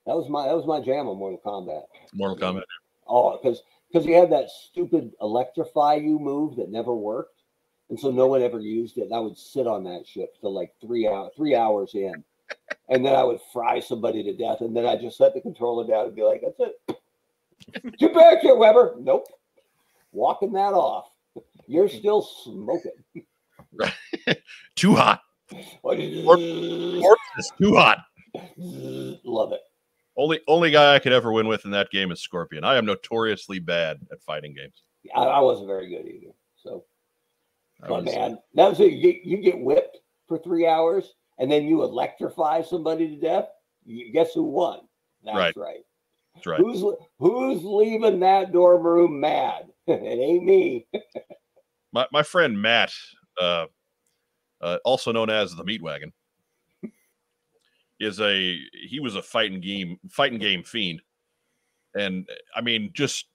That was my that was my jam on Mortal Kombat. Mortal Kombat. Oh, because because he had that stupid electrify you move that never worked, and so no one ever used it. And I would sit on that ship till like three hour three hours in, and then I would fry somebody to death, and then I just set the controller down and be like, "That's it. Get back here, Weber." Nope, walking that off. You're still smoking. Too hot. It's too hot. Love it. Only only guy I could ever win with in that game is Scorpion. I am notoriously bad at fighting games. I, I wasn't very good either. So, I but was- man, that was it. You get, you get whipped for three hours, and then you electrify somebody to death. You, guess who won? That's Right. right. that's right. Who's who's leaving that dorm room mad? it ain't me. my my friend Matt, uh, uh, also known as the Meat Wagon, is a he was a fighting game fighting game fiend, and I mean, just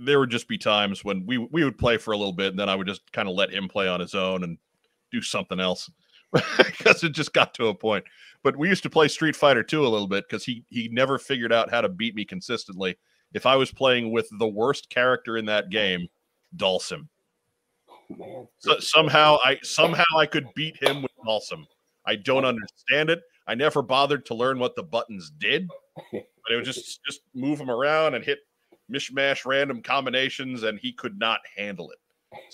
there would just be times when we we would play for a little bit, and then I would just kind of let him play on his own and do something else because it just got to a point. But we used to play Street Fighter 2 a little bit because he he never figured out how to beat me consistently. If I was playing with the worst character in that game, Dhalsim. Oh, man. So, somehow I somehow I could beat him with Dhalsim. I don't understand it. I never bothered to learn what the buttons did, but it was just just move them around and hit mishmash random combinations, and he could not handle it.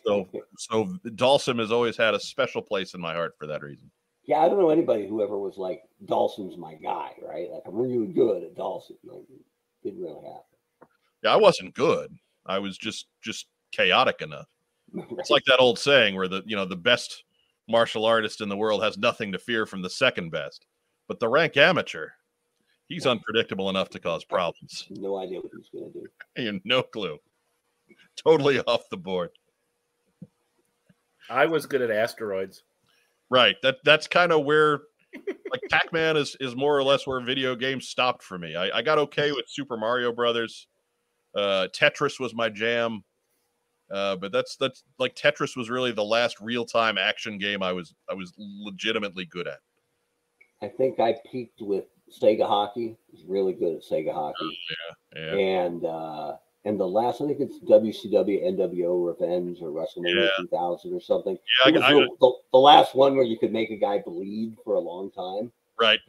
So so Dhalsim has always had a special place in my heart for that reason. Yeah, I don't know anybody who ever was like Dawson's my guy, right? Like I'm really good at Dawson. Like, it didn't really happen. Yeah, I wasn't good. I was just just chaotic enough. It's like that old saying where the you know the best martial artist in the world has nothing to fear from the second best, but the rank amateur, he's unpredictable enough to cause problems. no idea what he's gonna do. You have no clue. Totally off the board. I was good at asteroids. Right. That that's kind of where like Pac-Man is is more or less where video games stopped for me. I, I got okay with Super Mario Brothers. Uh Tetris was my jam. Uh, but that's that's like Tetris was really the last real-time action game I was I was legitimately good at. I think I peaked with Sega Hockey. I was really good at Sega Hockey. Yeah. And uh and the last I think it's WCW NWO Revenge or WrestleMania Yeah. 2000 or something. Yeah, I, I, the, the, the last one where you could make a guy bleed for a long time. right.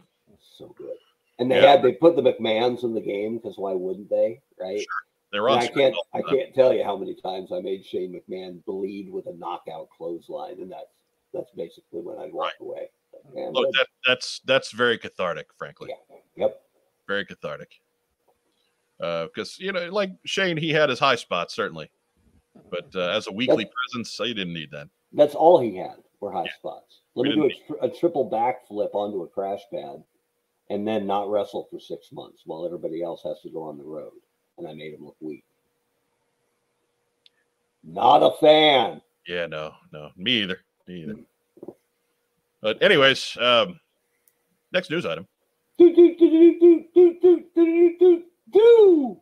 So good. And they Yeah. had they put the McMahons in the game because why wouldn't they? Right. They were And on I can't I can't tell you how many times I made Shane McMahon bleed with a knockout clothesline, and that's that's basically when I walk away. Man, Look, that- that, that's that's very cathartic, frankly. yep. Very cathartic. Uh because you know, like Shane, he had his high spots certainly, but uh, as a weekly presence, he didn't need that. That's all he had were high Yeah. spots. Let We me do a, a triple backflip onto a crash pad, and then not wrestle for six months while everybody else has to go on the road. And I made him look weak. Not a fan. Yeah, no, no, me either. Me either. But anyways, um, next news item. Do, do, do,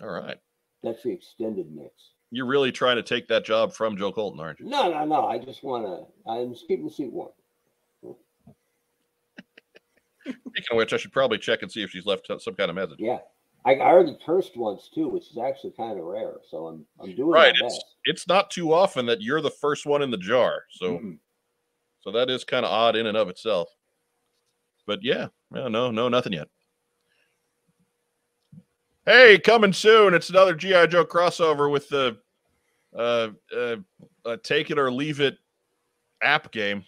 All right. That's the extended mix. You're really trying to take that job from Joe Colton, aren't you? No, no, no. I just want to. I'm keeping seat warm. Speaking of which, I should probably check and see if she's left some kind of message. Yeah, I, already cursed once too, which is actually kind of rare. So I'm I'm doing right. It's best. it's not too often that you're the first one in the jar. So. Mm-hmm so that is kind of odd in and of itself. But yeah, no, no, no, nothing yet. Hey, coming soon! It's another GI Joe crossover with the uh, uh, uh, Take It or Leave It app game.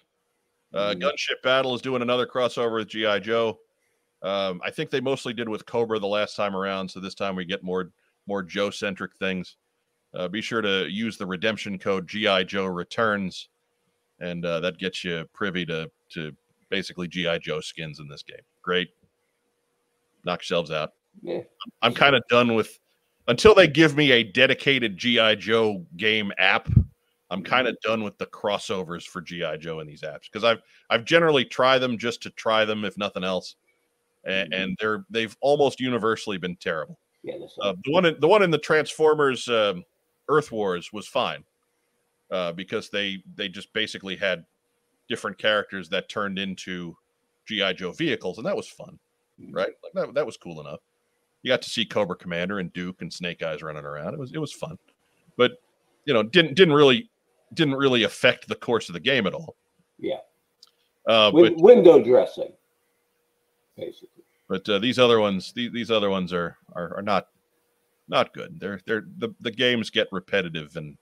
Uh, Mhm. Gunship Battle is doing another crossover with GI Joe. Um, I think they mostly did with Cobra the last time around, so this time we get more more Joe centric things. Uh, be sure to use the redemption code GI Joe Returns, and uh, that gets you privy to to basically GI Joe skins in this game. Great, knock yourselves out. Yeah. I'm kind of done with until they give me a dedicated GI Joe game app. I'm kind of done with the crossovers for GI Joe in these apps because I've I've generally tried them just to try them if nothing else, and, Mhm. and they're they've almost universally been terrible. Yeah, Uh, the one in, the one in the Transformers um, Earth Wars was fine uh, because they they just basically had different characters that turned into GI Joe vehicles, and that was fun, right? Like that that was cool enough. You got to see Cobra Commander and Duke and Snake Eyes running around. It was it was fun, but you know didn't didn't really didn't really affect the course of the game at all. Yeah. Uh, but window dressing, basically. but uh, these other ones these, these other ones are, are are not not good they're they're the, the games get repetitive and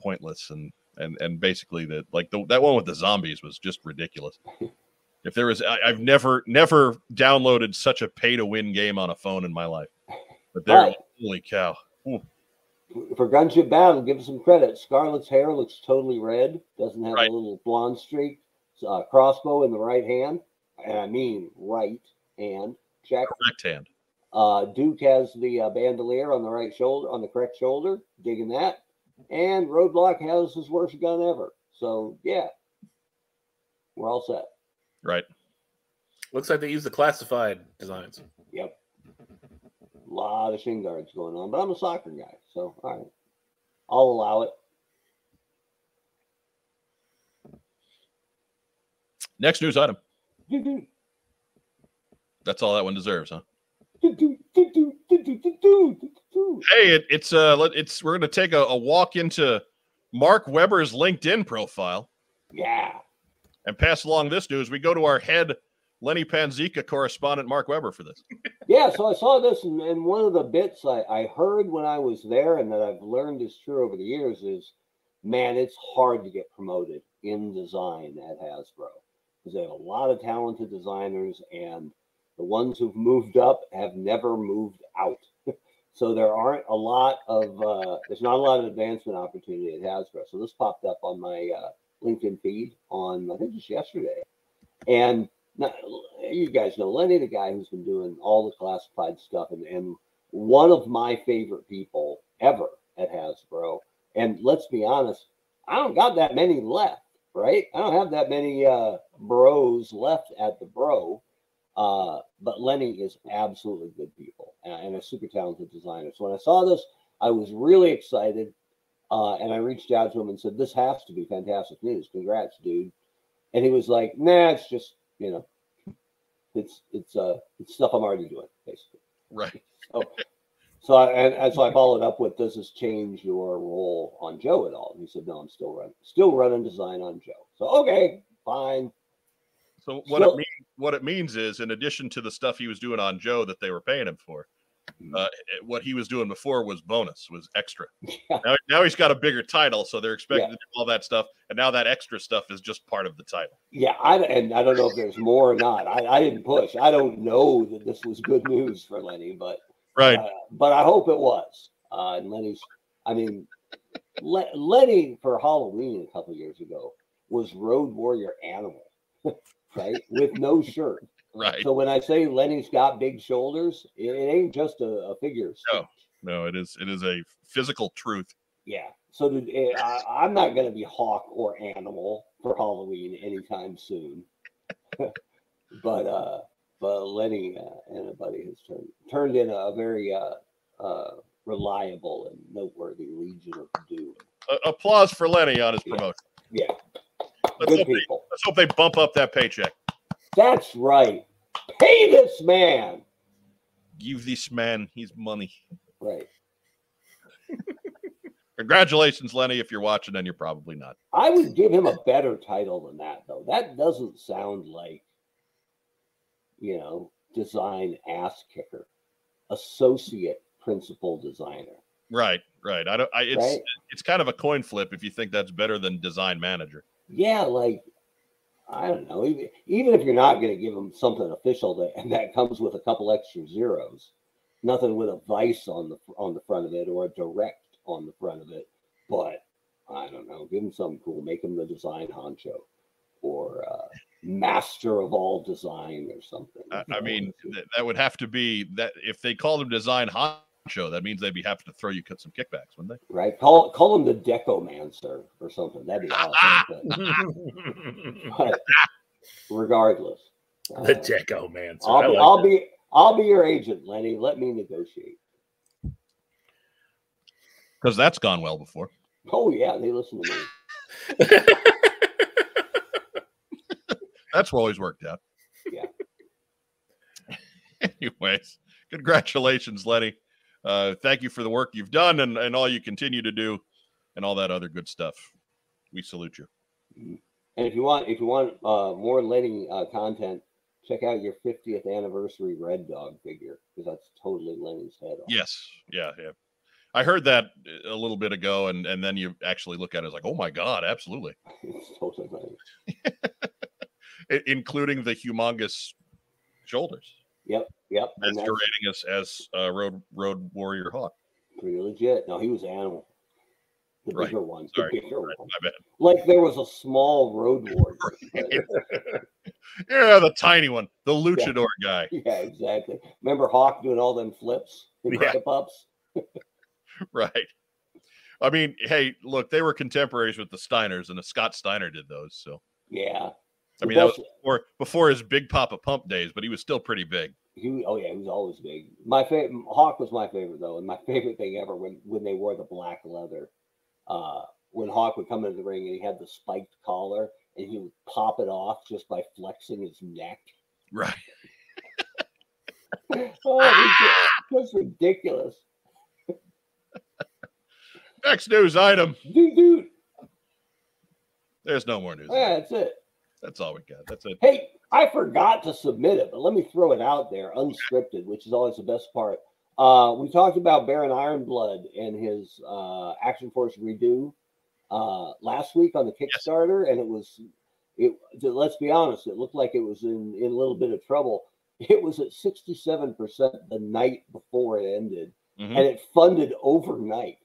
pointless and and and basically that like the, that one with the zombies was just ridiculous if there was I, i've never never downloaded such a pay to win game on a phone in my life but there Right. holy cow For Gunship Battle, give us some credit. Scarlett's hair looks totally red. Doesn't have Right. a little blonde streak. Uh, crossbow in the right hand, and I mean right hand. Check. correct hand Uh, Duke has the uh, bandolier on the right shoulder, on the correct shoulder. Digging that. And Roadblock has his worst gun ever. So yeah, we're all set. Right. Looks like they use the classified designs. Yep. A lot of shin guards going on, but I'm a soccer guy, so all right, I'll allow it. Next news item. That's all that one deserves, huh? Hey, it, it's uh, it's we're gonna take a, a walk into Mark Weber's LinkedIn profile Yeah. and pass along this news. We go to our head Lenny Panzica correspondent Mark Weber for this. Yeah, so I saw this, and, and one of the bits I, I heard when I was there, and that I've learned is true over the years, is man, it's hard to get promoted in design at Hasbro because they have a lot of talented designers, and the ones who've moved up have never moved out. so there aren't a lot of uh, there's not a lot of advancement opportunity at Hasbro. So this popped up on my uh, LinkedIn feed on I think just yesterday, and now, you guys know Lenny, the guy who's been doing all the classified stuff, and, and one of my favorite people ever at Hasbro. And let's be honest, I don't got that many left, right? I don't have that many uh, bros left at the bro. Uh, but Lenny is absolutely good people and, and a super talented designer. So when I saw this, I was really excited. Uh, and I reached out to him and said, This has to be fantastic news. Congrats, dude. And he was like, Nah, it's just you know, it's it's uh it's stuff I'm already doing, basically. Right. So I and, and so I followed up with, does this change your role on Joe at all? And he said, no, I'm still running, still running design on Joe. So okay, fine. So what So- it means what it means is in addition to the stuff he was doing on Joe that they were paying him for, Mhm. uh, eh, what he was doing before was bonus, was extra. Yeah. Now, now he's got a bigger title, so they're expecting Yeah. to do all that stuff, and now that extra stuff is just part of the title. Yeah, I and I don't know if there's more or not. I, I didn't push. I don't know that this was good news for Lenny, but Right. uh, but I hope it was. Uh, and Lenny's, I mean, Le- Lenny for Halloween a couple years ago was Road Warrior Animal, right, with no shirt. right. So when I say Lenny's got big shoulders, it, ain't just a, a figure. No. No, it is it is a physical truth. Yeah. So did, eh, I, I'm not going to be hawk or animal for Halloween anytime soon. but uh, but Lenny uh, and a buddy has turned turned in a very uh, uh, reliable and noteworthy Legion of Doom. Applause for Lenny on his Yeah. promotion. Yeah, Let's good hope, they, let's hope they bump up that paycheck. That's right. Pay this man. Give this man his money. Right. Congratulations, Lenny, if you're watching, and you're probably not. I would give him a better title than that, though. That doesn't sound like, you know, design ass kicker, associate principal designer, Right, right. I don't. I, it's right? it's kind of a coin flip if you think that's better than design manager. Yeah, like I don't know. Even even if you're not going to give him something official that and that comes with a couple extra zeros, nothing with a vice on the on the front of it or a direct on the front of it. But I don't know. Give him something cool. Make him the design honcho or uh, master of all design or something. I, I mean, it's- th- that would have to be that if they called him design honcho, that means they'd be happy to throw you cut some kickbacks, wouldn't they? right? Call call him the Decomancer or something. That'd be awesome. but, but regardless, the uh, Deco man. I'll, be, I'll be I'll be your agent, Lenny. Let me negotiate. Because that's gone well before. Oh yeah, they listen to me. That's always worked out. Yeah. Anyways, congratulations, Lenny. Uh, thank you for the work you've done and, and all you continue to do and all that other good stuff. We salute you. And if you want, if you want uh, more Lenny uh, content, check out your 50th anniversary Red Dog figure because that's totally Lenny's head on. Yes. Yeah. Yeah. I heard that a little bit ago, and, and then you actually look at it as like, oh my God, absolutely. it's totally. Including the humongous shoulders. Yep, yep. Masquerading As And you're rating us as uh, Road Road Warrior Hawk. pretty legit. No, he was animal. The Right. bigger one. Sorry. The bigger Right, one. my bad. Like there was a small road warrior. Yeah, the tiny one, the luchador guy. yeah, exactly. Remember Hawk doing all them flips and Yeah. ups? Right. I mean, hey, look, they were contemporaries with the Steiners, and the Scott Steiner did those. So Yeah. I mean, that was before before his Big Papa Pump days, but he was still pretty big. He, oh yeah, he was always big. My favorite Hawk was my favorite though, and my favorite thing ever when when they wore the black leather. Uh, when Hawk would come into the ring and he had the spiked collar and he would pop it off just by flexing his neck. Right. oh, it was just ridiculous, Next news item. dude. Dude, There's no more news. yeah, that's it. That's all we got. That's it. Hey, I forgot to submit it, but let me throw it out there, unscripted, which is always the best part. Uh, we talked about Baron Ironblood and his uh, Action Force redo uh, last week on the Kickstarter, and it was, it. Let's be honest, it looked like it was in in a little bit of trouble. It was at sixty seven percent the night before it ended, Mhm. and it funded overnight.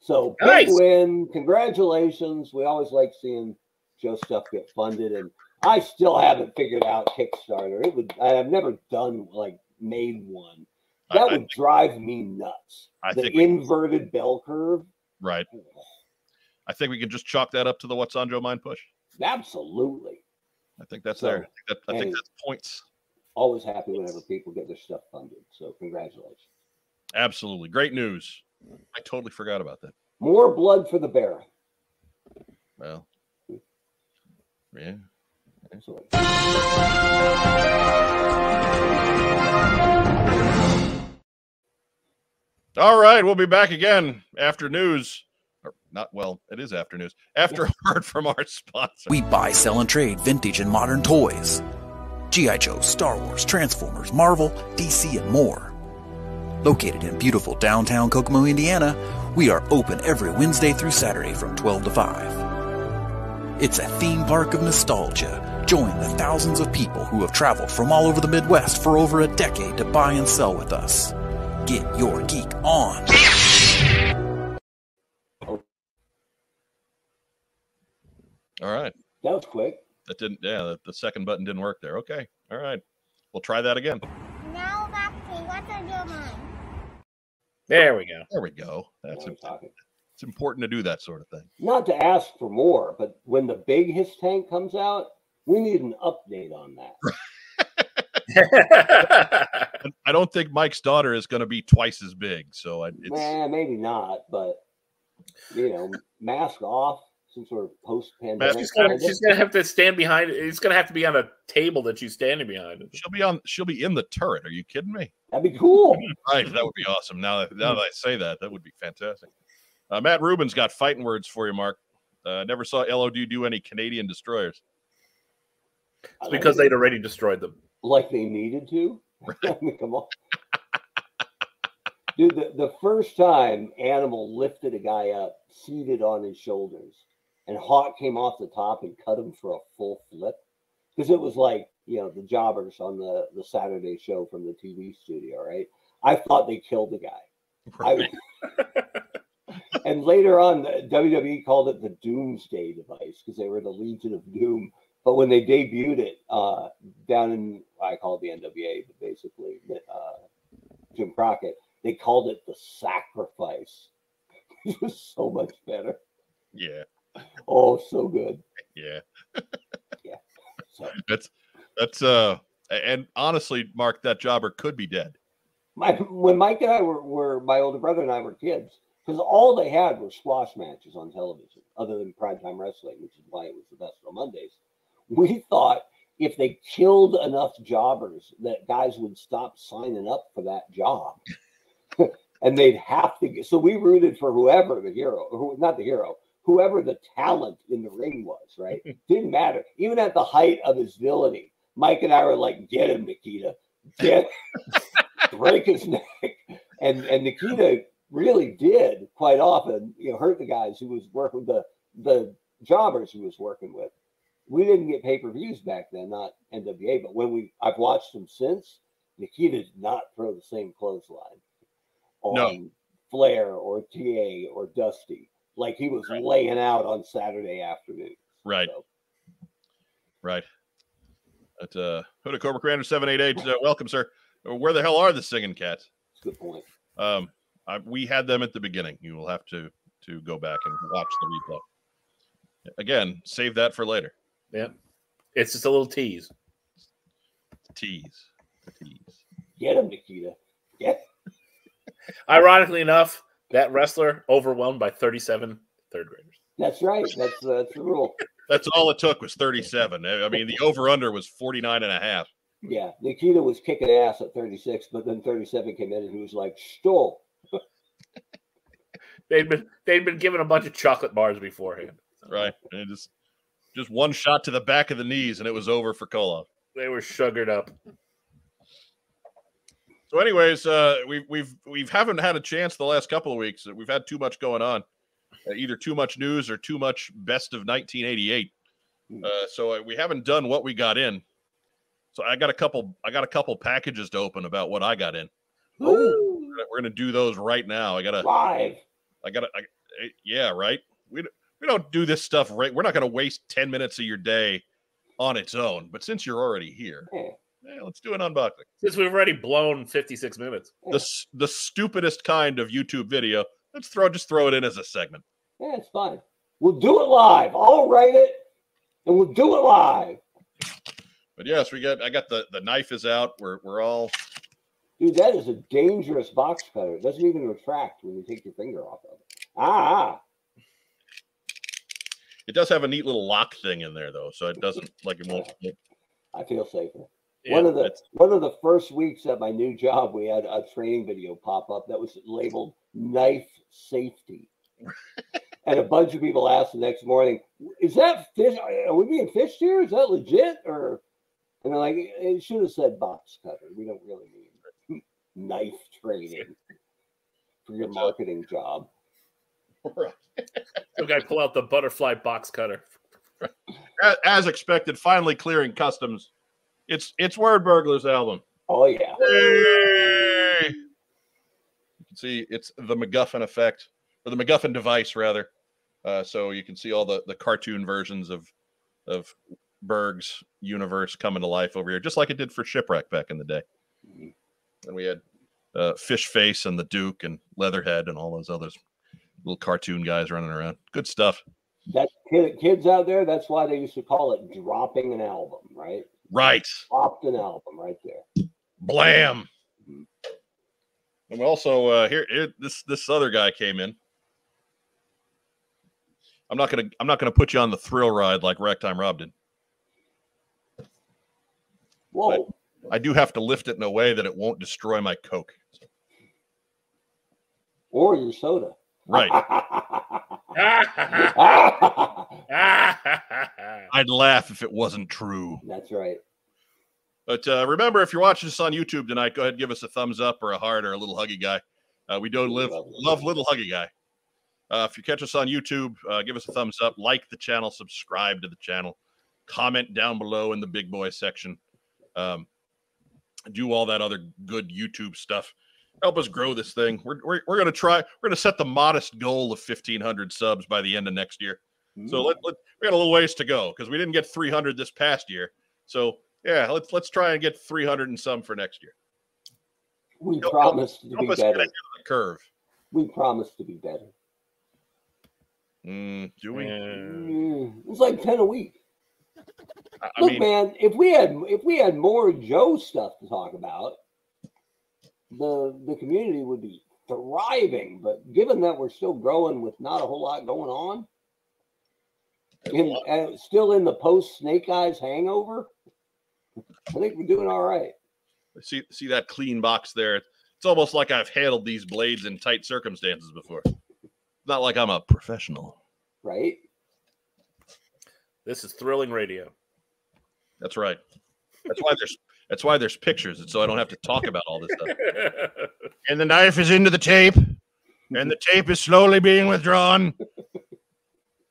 So big win! Congratulations. We always like seeing Joe stuff get funded, and I still haven't figured out Kickstarter. It would I have never done like made one. That I would think- drive me nuts. I the think we- inverted bell curve. Right. I think we can just chalk that up to the what's on Joe mind push. Absolutely. I think that's So, there. I think, that, I think that's points. Always happy whenever people get their stuff funded. So congratulations. Absolutely. Great news. I totally forgot about that. More blood for the bear. Well, yeah. So, All right. We'll be back again after news. Or not, well, it is after news. After a word from our sponsor. We buy, sell, and trade vintage and modern toys. G.I. Joe, Star Wars, Transformers, Marvel, DC, and more. Located in beautiful downtown Kokomo, Indiana, we are open every Wednesday through Saturday from 12 to 5. It's a theme park of nostalgia. Join the thousands of people who have traveled from all over the Midwest for over a decade to buy and sell with us. Get your geek on. All right. that was quick. That didn't, yeah, the, the second button didn't work there. Okay. All right. We'll try that again. Now back to what's on your mind? There we go. There we go. That's Now we're talking. It's important to do that sort of thing. Not to ask for more, but when the big his tank comes out, we need an update on that. I- I don't think Mike's daughter is going to be twice as big. So I, it's, Nah, maybe not, but you know, mask off, some sort of post pandemic. she's gonna she's gonna have to stand behind. It's gonna have to be on a table that she's standing behind. she'll be on, she'll be in the turret. Are you kidding me? That'd be cool. Right. That would be awesome. Now that, now hmm. that I say that, that would be fantastic. Uh, Matt Rubin's got fighting words for you, Mark. Uh, never saw LOD do any Canadian destroyers. It's because they'd already destroyed them. like they needed to. I mean, come on. Dude, the, the first time Animal lifted a guy up, seated on his shoulders, and Hawk came off the top and cut him for a full flip. Because it was like, you know, the jobbers on the, the Saturday show from the TV studio, right? I thought they killed the guy. I, and later on, the WWE called it the Doomsday device because they were the Legion of Doom. But when they debuted it uh, down in, I call it the NWA, but basically uh, Jim Crockett, they called it the Sacrifice. it was so much better. Yeah. Oh, so good. Yeah. So That's, that's, uh, and honestly, Mark, that jobber could be dead. my when Mike and I were, were my older brother and I were kids, because all they had were squash matches on television, other than primetime wrestling, which is why it was the best on Mondays. We thought if they killed enough jobbers, that guys would stop signing up for that job, and they'd have to. Get, so we rooted for whoever the hero, who not the hero, whoever the talent in the ring was. Right? Didn't matter. Even at the height of his villainy, Mike and I were like, "Get him, Nikita! Get." break his neck. And and Nikita really did quite often, you know, hurt the guys who was working the the jobbers he was working with. We didn't get pay per views back then, not NWA, but when we I've watched them since, Nikita did not throw the same clothesline on No. Flair or TA or Dusty like he was Right. laying out on Saturday afternoon. Right. So, Right. At uh, Huda Cobra Commander 788, uh, welcome, sir. Where the hell are the singing cats? that's a good point. Um, I, we had them at the beginning. You will have to to go back and watch the replay. Again, save that for later. Yeah. It's just a little tease. Tease. Tease. Get him, Nikita. Get Ironically enough, that wrestler overwhelmed by 37 third graders. That's right. That's that's the rule. That's all it took was 37. I I mean, the over under was 49 and a half. Yeah, Nikita was kicking ass at 36, but then 37 came in and he was like, "Stoll." They'd been they'd been given a bunch of chocolate bars beforehand. Right. And just just one shot to the back of the knees and it was over for Koloff. They were sugared up. So, anyways, uh, we've we've we've haven't had a chance the last couple of weeks. We've had too much going on, uh, either too much news or too much best of 1988. Uh, so we haven't done what we got in. So I got a couple. I got a couple packages to open about what I got in. Oh, We're gonna, we're gonna do those right now. I gotta. live. I gotta. I, eh, yeah, right. We we don't do this stuff right. We're not gonna waste 10 minutes of your day on its own. But since you're already here, Yeah, eh, let's do an unboxing. Since we've already blown 56 minutes. the the stupidest kind of YouTube video. Let's throw just throw it in as a segment. yeah, it's fine. We'll do it live. I'll write it, and we'll do it live. But yes, we got I got the the knife is out. We're we're all Dude, that is a dangerous box cutter. It doesn't even retract when you take your finger off of it. Ah, it does have a neat little lock thing in there though, so it doesn't like it won't. I feel safer. Yeah, one of the that's- one of the first weeks at my new job, we had a training video pop up that was labeled "knife safety," and a bunch of people asked the next morning, "Is that fish? Are we being fished here? Is that legit?" Or and they're like, "It should have said box cutter. We don't really mean knife training for your marketing job." Right. We got to pull out the butterfly box cutter. As, as expected, finally clearing customs. It's it's Word Burglars album. Oh yeah, Yay! You can see it's the MacGuffin effect, or the MacGuffin device rather. Uh, so you can see all the the cartoon versions of of Berg's universe coming to life over here, just like it did for Shipwreck back in the day. And we had uh, Fish Face and the Duke and Leatherhead and all those others little cartoon guys running around. Good stuff. that kid, kids out there. That's why they used to call it dropping an album, right? Right. Dropped an album right there. Blam. And we also uh here, here this this other guy came in. I'm not gonna I'm not gonna put you on the thrill ride like Ragtime Rob did. Whoa. I do have to lift it in a way that it won't destroy my Coke. or your soda. Right. I'd laugh if it wasn't true. That's right. But uh, remember, if you're watching this on YouTube tonight, go ahead and give us a thumbs up or a heart or a little huggy guy. Uh, we do live Love love Little little huggy guy. Uh, if you catch us on YouTube, uh, give us a thumbs up, like the channel, subscribe to the channel, comment down below in the big boy section. Um, do all that other good YouTube stuff. Help us grow this thing. We're, we're, we're going to try, we're going to set the modest goal of 1,500 subs by the end of next year. So let, let we got a little ways to go because we didn't get 300 this past year. So yeah, let's let's try and get 300 and some for next year. we help- promise to help be us get better. ahead The curve. We promise to be better. Mm, do we? Mm, it's like ten a week. I Look, mean, man, if we had if we had more Joe stuff to talk about, the the community would be thriving. But given that we're still growing with not a whole lot going on, and, and uh, still in the post Snake Eyes hangover, I think we're doing all right. see see that clean box there. It's almost like I've handled these blades in tight circumstances before. Not like I'm a professional. Right? This is thrilling radio. That's right. That's why there's that's why there's pictures, so I don't have to talk about all this stuff. And the knife is into the tape, and the tape is slowly being withdrawn.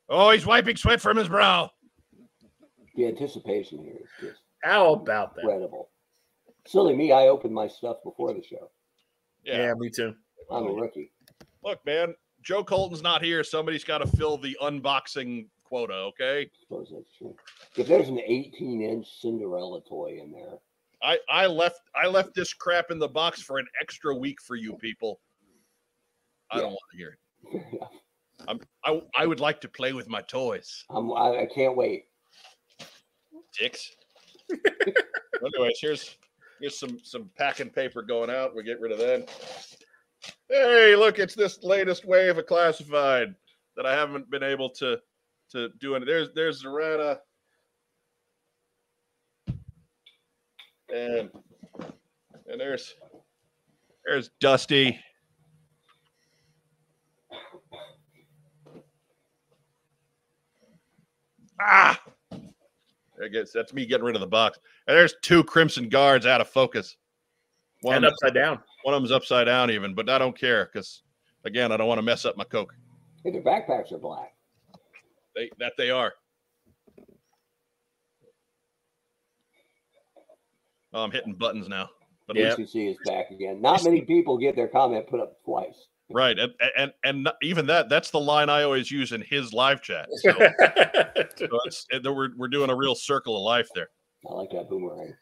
Oh, he's wiping sweat from his brow. The anticipation here is just How about that? incredible. Silly me, I opened my stuff before the show. Yeah, me too. I'm a rookie. Look, man, Joe Colton's not here. Somebody's got to fill the unboxing quota, okay? suppose that's true. If there's an 18 inch Cinderella toy in there, I I left I left this crap in the box for an extra week for you people. I don't want to hear it. I'm, I I would like to play with my toys. I'm, I, I can't wait. Dicks. Anyways, here's here's some some packing paper going out. We get rid of that. Hey, look, it's this latest wave of classified that I haven't been able to to do it. There's there's Zarana. And and there's there's Dusty. Ah, I guess that's me getting rid of the box. And there's two Crimson Guards out of focus. One and upside down. one of them's upside down, even, but I don't care because, again, I don't want to mess up my Coke. Hey, their backpacks are black. They that they are. Oh, I'm hitting buttons now. But at Yeah. least- BCC is back again. Not many people get their comment put up twice. right, and, and and not- even that that's the line I always use in his live chat. So, so it's, we're we're doing a real circle of life there. I like that boomerang.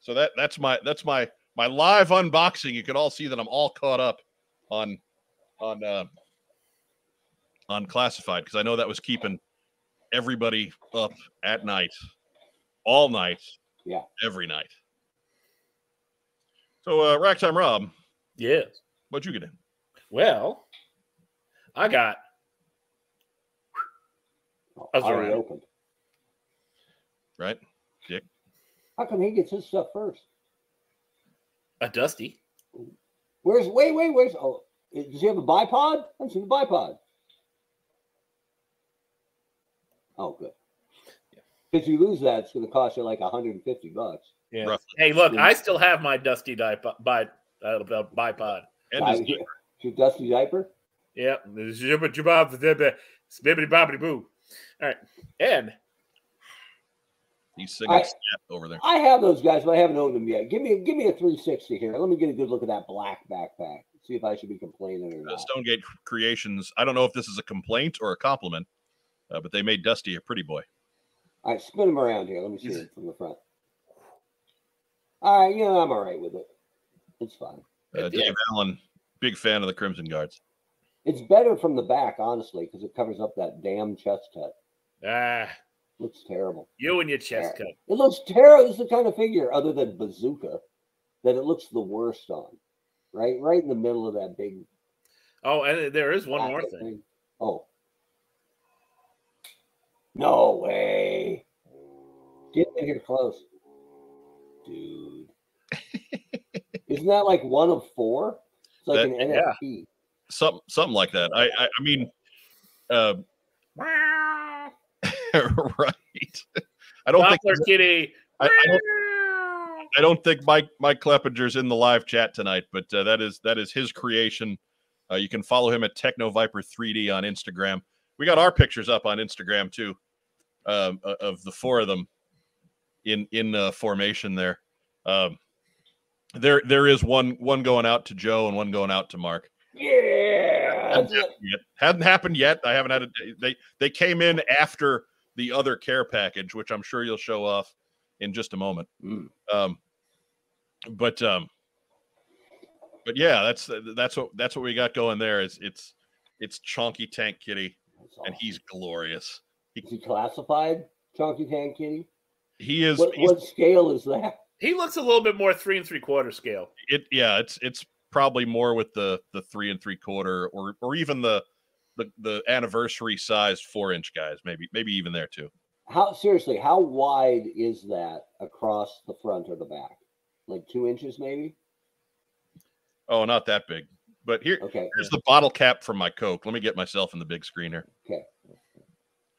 So that that's my that's my my live unboxing. You can all see that I'm all caught up on on uh, on classified because I know that was keeping everybody up at night, all night, Yeah. every night. So uh, Racktime Rob, yes. what'd you get in? Well, I got That's all already right. opened. Right? How come he gets his stuff first? a Dusty. Where's wait, wait, where's oh does he have a bipod? I haven't seen the bipod. Oh good. If you lose that, it's gonna cost you like 150 bucks. Yeah. Roughly. Hey, look, I still have my Dusty dipod, bi, uh, bipod. And Buy- his- Your dusty diaper? Yep. Jibba jabba zibba, Spibbity bobbity boo. All right. And he's singing I- over there. I have those guys, but I haven't owned them yet. Give me give me a 360 here. Let me get a good look at that black backpack. See if I should be complaining or Uh, not. Stonegate Creations. I don't know if this is a complaint or a compliment, uh, but they made Dusty a pretty boy. All right, spin him around here. Let me see He's- it from the front. All right, yeah, I'm all right with it. It's fine. Uh, Yeah. Dave Allen, big fan of the Crimson Guards. It's better from the back, honestly, because it covers up that damn chest cut. ah, Looks terrible. you and your chest cut. It looks terrible. It's the kind of figure, other than Bazooka, that it looks the worst on. Right, right in the middle of that big. Oh, and there is one more packet thing. Oh. No way. Get in here close. Dude. Isn't that like one of four? It's like That- an yeah. NFT. Something, something like that. I, I, I mean, uh, right. I don't think Doppler kitty. I, I don't. I don't think Mike Mike Kleppinger's in the live chat tonight, but uh, that is that is his creation. Uh, you can follow him at Techno Viper 3D on Instagram. We got our pictures up on Instagram too, um, of the four of them in in uh, formation there. Um, there there is one one going out to Joe and one going out to Mark. Yeah. Hadn't happened yet. I haven't had it. They they came in after the other care package, which I'm sure you'll show off in just a moment. Mm. Um, but um, but yeah, that's that's what that's what we got going there. Is it's it's Chonky Tank Kitty, That's and he's glorious. Is he classified, Chunky Tank Kitty? He is. What, what scale is that? He looks a little bit more three and three quarter scale. it yeah it's it's probably more with the the three and three quarter or or even the the the anniversary sized four inch guys maybe maybe even there too How seriously? How wide is that across the front or the back? Like two inches, maybe? oh not that big but here Okay. here's the bottle cap from my coke let me get myself in the big screen here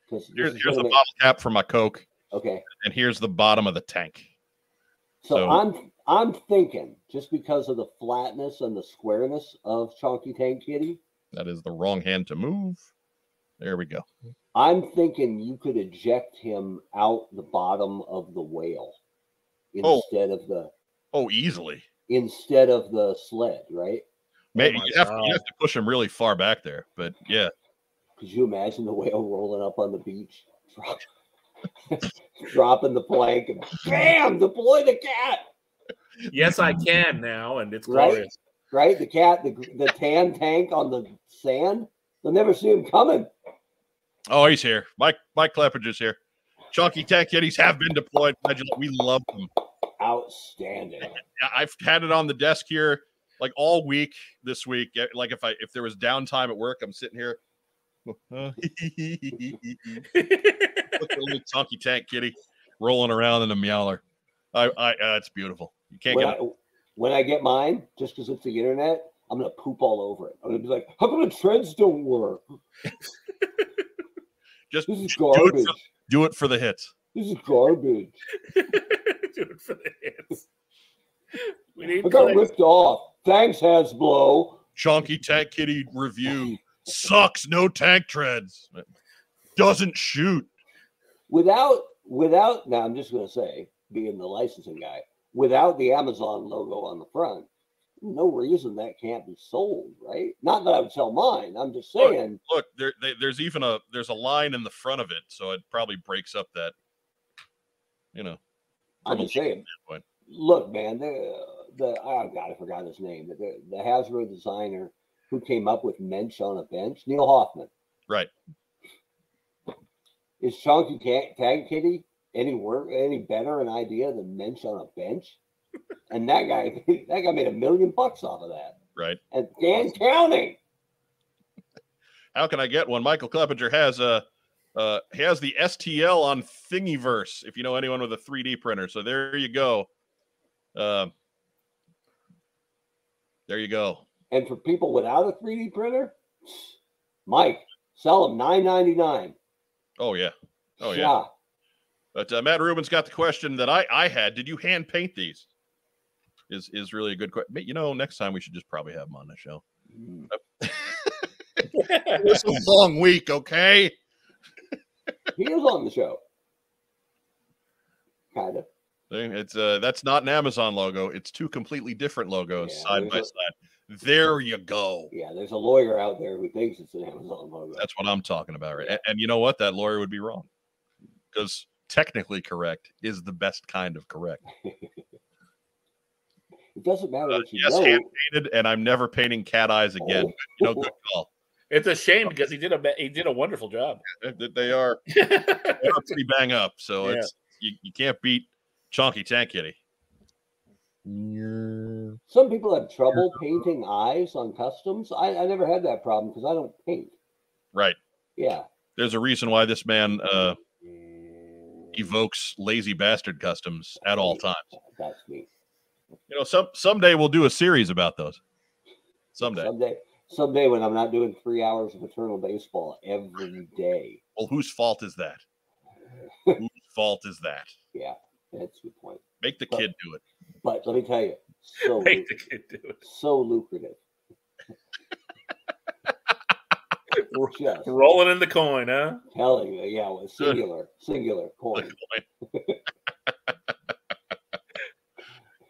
Because here's, here's the bottle cap for my coke Okay. and here's the bottom of the tank. So, So- I'm I'm thinking just because of the flatness and the squareness of Chunky Tank Kitty, that is the wrong hand to move. There we go. I'm thinking you could eject him out the bottom of the whale Oh. instead of the oh easily. instead of the sled, right? Maybe oh my you, have to, you have to push him really far back there but yeah Could you imagine the whale rolling up on the beach, drop, dropping the plank, and bam, deploy the cat. Yes, I can now, and it's Right? glorious. Right, the cat, the the tan tank on the sand. They'll never see him coming. Oh, he's here. Mike Mike Kleppinger's here. Chunky Tank Kitties have been deployed. We love them. Outstanding. I've had it on the desk here like all week this week. Like if I if there was downtime at work, I'm sitting here. Look at the little chunky tank kitty rolling around in a meowler. I, I, uh, it's beautiful. You can't When get. I, when I get mine, just because it's the internet, I'm gonna poop all over it. I'm gonna be like, "How come the treads don't work? Just This is do it, for, do it for the hits. This is garbage. Do it for the hits. We need I got clicks. ripped off. Thanks, Hasbro. Chunky tank kitty review sucks. No tank treads. Doesn't shoot. Without, without. Now I'm just gonna say, being the licensing guy, without the Amazon logo on the front, no reason that can't be sold, right? Not that I would sell mine. I'm just saying. Look, there, they, there's even a there's a line in the front of it, so it probably breaks up that. You know, I'm just saying. Look, man, the the oh god, I forgot his name. but The the Hasbro designer who came up with Mensch on a bench, Neal Hoffman. Right. Is Chunky Tank, Kitty any work any better an idea than Mensch on a bench? And that guy, that guy made a million bucks off of that, Right. and Dan counting. How can I get one? Michael Kleppinger has a uh he has the STL on Thingiverse, if you know anyone with a 3D printer. So there you go. Um there you go. And for people without a 3D printer, Mike, sell them nine ninety nine. Oh yeah. Oh yeah. yeah. But uh, Matt Rubin's got the question that I I had. Did you hand paint these? Is is really a good question. You know, next time we should just probably have him on the show. Mm. It's a long week, okay? He is on the show. Kind of. It's uh that's not an Amazon logo. It's two completely different logos Yeah, side by there's side. There you go. Yeah, there's a lawyer out there who thinks it's an Amazon logo. That's what I'm talking about, right? And, and you know what? That lawyer would be wrong because technically correct is the best kind of correct. It doesn't matter Uh, what you yes, know. hand painted, and I'm never painting cat eyes again. Oh. You know, good call. It's a shame because he did a he did a wonderful job. They- They they are they are pretty bang up, so Yeah. it's you, you can't beat Chonky Tank Kitty. Some people have trouble painting eyes on customs. I, I never had that problem because I don't paint. Right. Yeah. There's a reason why this man uh, evokes lazy bastard customs at all times. That's me. You know, some someday we'll do a series about those. Someday. Someday, someday when I'm not doing three hours of eternal baseball every day. Well, whose fault is that? whose fault is that? Yeah, that's a good point. Make the But- kid do it. But let me tell you, so Make the kid do it. so lucrative. Just Rolling in the coin, huh? telling you, yeah, with singular, singular coin.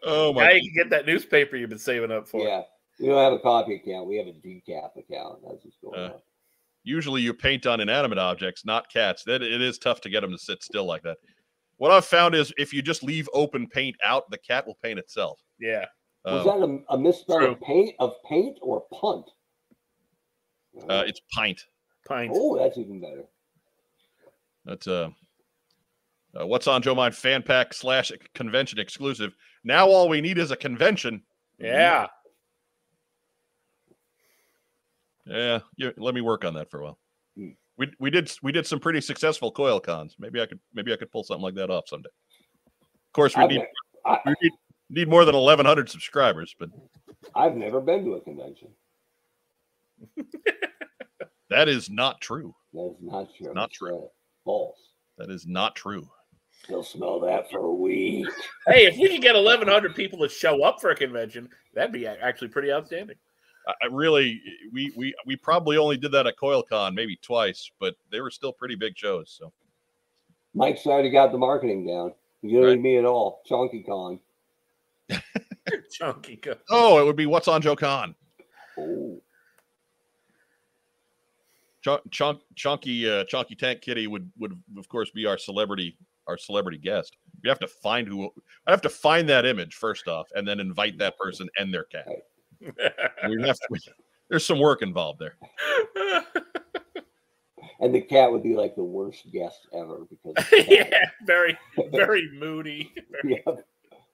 oh my! Now you can get that newspaper you've been saving up for. Yeah, we don't have a copy account. We have a decap account. That's what's going Uh, on. Usually you paint on inanimate objects, not cats. That it is tough to get them to sit still like that. What I've found is if you just leave open paint out, the cat will paint itself. Yeah. Was Um, that a, a misspell true. of paint of paint or punt? uh, it's pint. Pint. oh, that's even better. That's uh, uh, what's on Joe Mind fan pack slash convention exclusive. Now all we need is a convention. Yeah. Yeah, you, let me work on that for a while. Hmm. We we did we did some pretty successful coil cons. Maybe I could maybe I could pull something like that off someday. Of course, we I've, need ne- I, we need, need more than eleven hundred subscribers, but I've never been to a convention. that is not true. That is not true. not true. false. That is not true. They'll smell that for a week. Hey, if we could get 1,100 people to show up for a convention, that'd be actually pretty outstanding. I, I really we we we probably only did that at CoilCon maybe twice, but they were still pretty big shows. So Mike's already got the marketing down. You don't Right. need me at all. Chunky Con. Chunky. go- oh, it would be what's on Joe Con. Oh, Chunk, chunk, chunky, uh, chunky tank kitty would would of course be our celebrity our celebrity guest. We have to find who I have to find that image first off, and then invite that person and their cat. We have to, there's some work involved there. and the cat would be like the worst guest ever because yeah, very, very moody. yeah,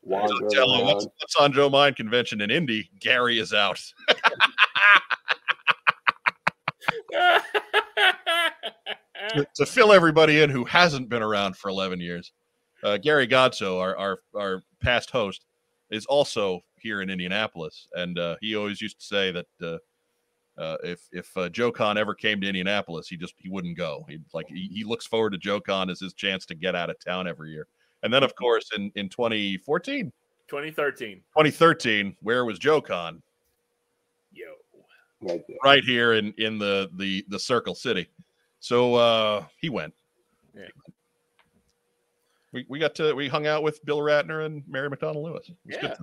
wandering Tell him what's, what's on Joe Mind convention in Indy. Gary is out. to, to fill everybody in who hasn't been around for 11 years, uh, Gary Godso, our, our our past host, is also here in Indianapolis, and uh, he always used to say that uh, uh, if if uh, Joe Con ever came to Indianapolis, he just he wouldn't go. He like he, he looks forward to Joe Con as his chance to get out of town every year. And then, of course, in in 2014, 2013. 2013, where was Joe Con? Yo. right right here in in the the the Circle City. So uh he went. Yeah. We we got to we hung out with Bill Ratner and Mary McDonald Lewis. It was Yeah. good.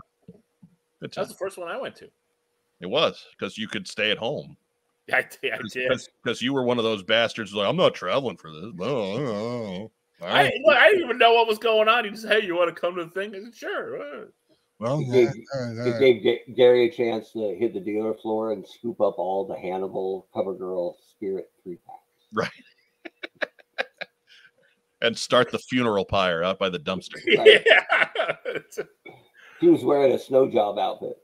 Time. Good That was the first one I went to. It was because you could stay at home. I, I did. Because you were one of those bastards like, I'm not traveling for this. Oh, oh, oh. All I, look, I didn't even know what was going on. He just, hey, you want to come to the thing? I said, sure. uh." Well, It yeah, gave, all right, all it gave Ga- Gary a chance to hit the dealer floor and scoop up all the Hannibal CoverGirl Spirit three packs. Right. and start the funeral pyre out by the dumpster. Right. Yeah. He was wearing a snow job outfit.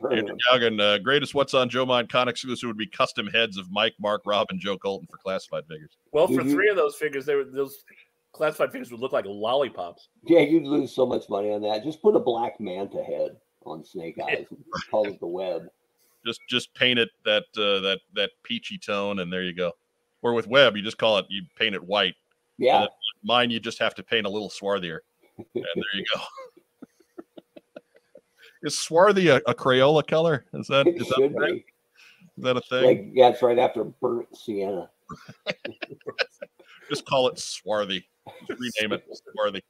Burning Andrew. Galgan, uh, greatest What's on Joe Mind con exclusive would be custom heads of Mike, Mark, Rob, and Joe Colton for classified figures. well, for Mhm. three of those figures, they were those classified figures would look like lollipops. Yeah, you'd lose so much money on that. Just put a black manta head on Snake Eyes and call it the web. just just paint it that uh, that that peachy tone and there you go or with web you just call it you paint it white Yeah, mine you just have to paint a little swarthier and there you go is swarthy a, a crayola color is that it is that, should a thing? is that a thing Like, yeah, it's right after burnt sienna. just call it swarthy just rename it swarthy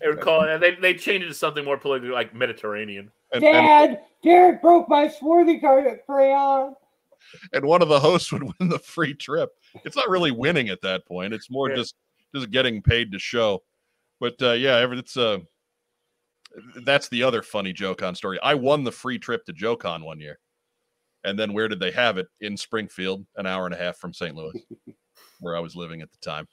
They would call it. They they changed it to something more politically like Mediterranean. and, and, Dad, Derek broke my swarthy card crayon. and one of the hosts would win the free trip it's not really winning at that point it's more Yeah. just just getting paid to show. But uh yeah it's uh that's the other funny Joe Con story. I won the free trip to Joe Con one year. And then where did they have it? In springfield an hour and a half from st louis where i was living at the time.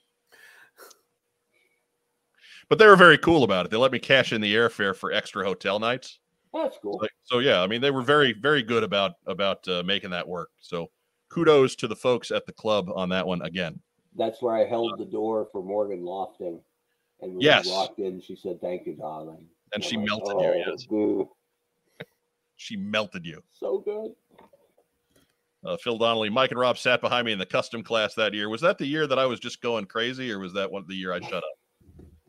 But they were very cool about it. They let me cash in the airfare for extra hotel nights. That's cool. like, so yeah, I mean, they were very, very good about about uh, making that work. So kudos to the folks at the club on that one again. That's where I held the door for Morgan Lofting. And when Yes. she walked in, she said, Thank you, darling. And I'm she like, melted you, "Oh, yes. dude, She melted you. so good. Uh, Phil Donnelly, Mike and Rob sat behind me in the custom class that year. Was that the year that I was just going crazy, or was that one the year I shut up?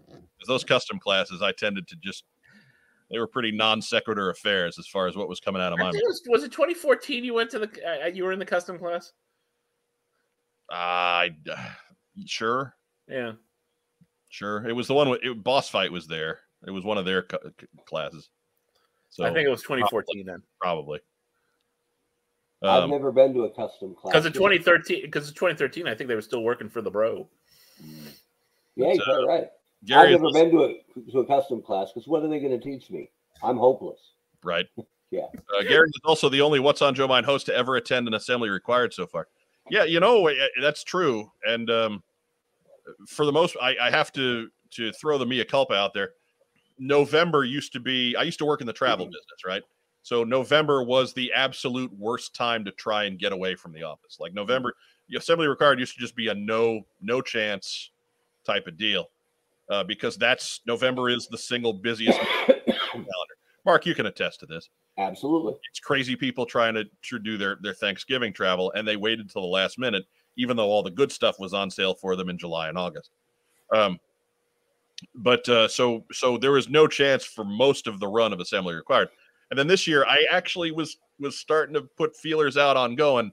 'Cause those custom classes, I tended to just they were pretty non sequitur affairs as far as what was coming out of my mouth. it was, was it 2014? You went to the uh, you were in the custom class. I sure, Yeah. sure. It was the one with it, boss fight was there. It was one of their cu- c- classes. So I think it was 2014 then. probably. I've Um, never been to a custom class. Because in 2013, because in 2013, I think they were still working for the bro. Yeah, you're uh, right. Gary I've never been to a, to a custom class because what are they going to teach me? I'm hopeless. right. Yeah. Uh, Gary is also the only What's on Joe Mind host to ever attend an assembly required so far. Yeah, you know eh, eh, that's true, and um, for the most, I, I have to to throw the mea culpa out there. November used to be. I used to work in the travel business, right? So November was the absolute worst time to try and get away from the office. Like November, the assembly required used to just be a no no chance type of deal, uh, because that's November is the single busiest calendar. Mark, you can attest to this Absolutely. it's crazy people trying to, do their their Thanksgiving travel, and they waited till the last minute, even though all the good stuff was on sale for them in July and August. Um, but uh, so so there was no chance for most of the run of assembly required, and then this year I actually was was starting to put feelers out on going,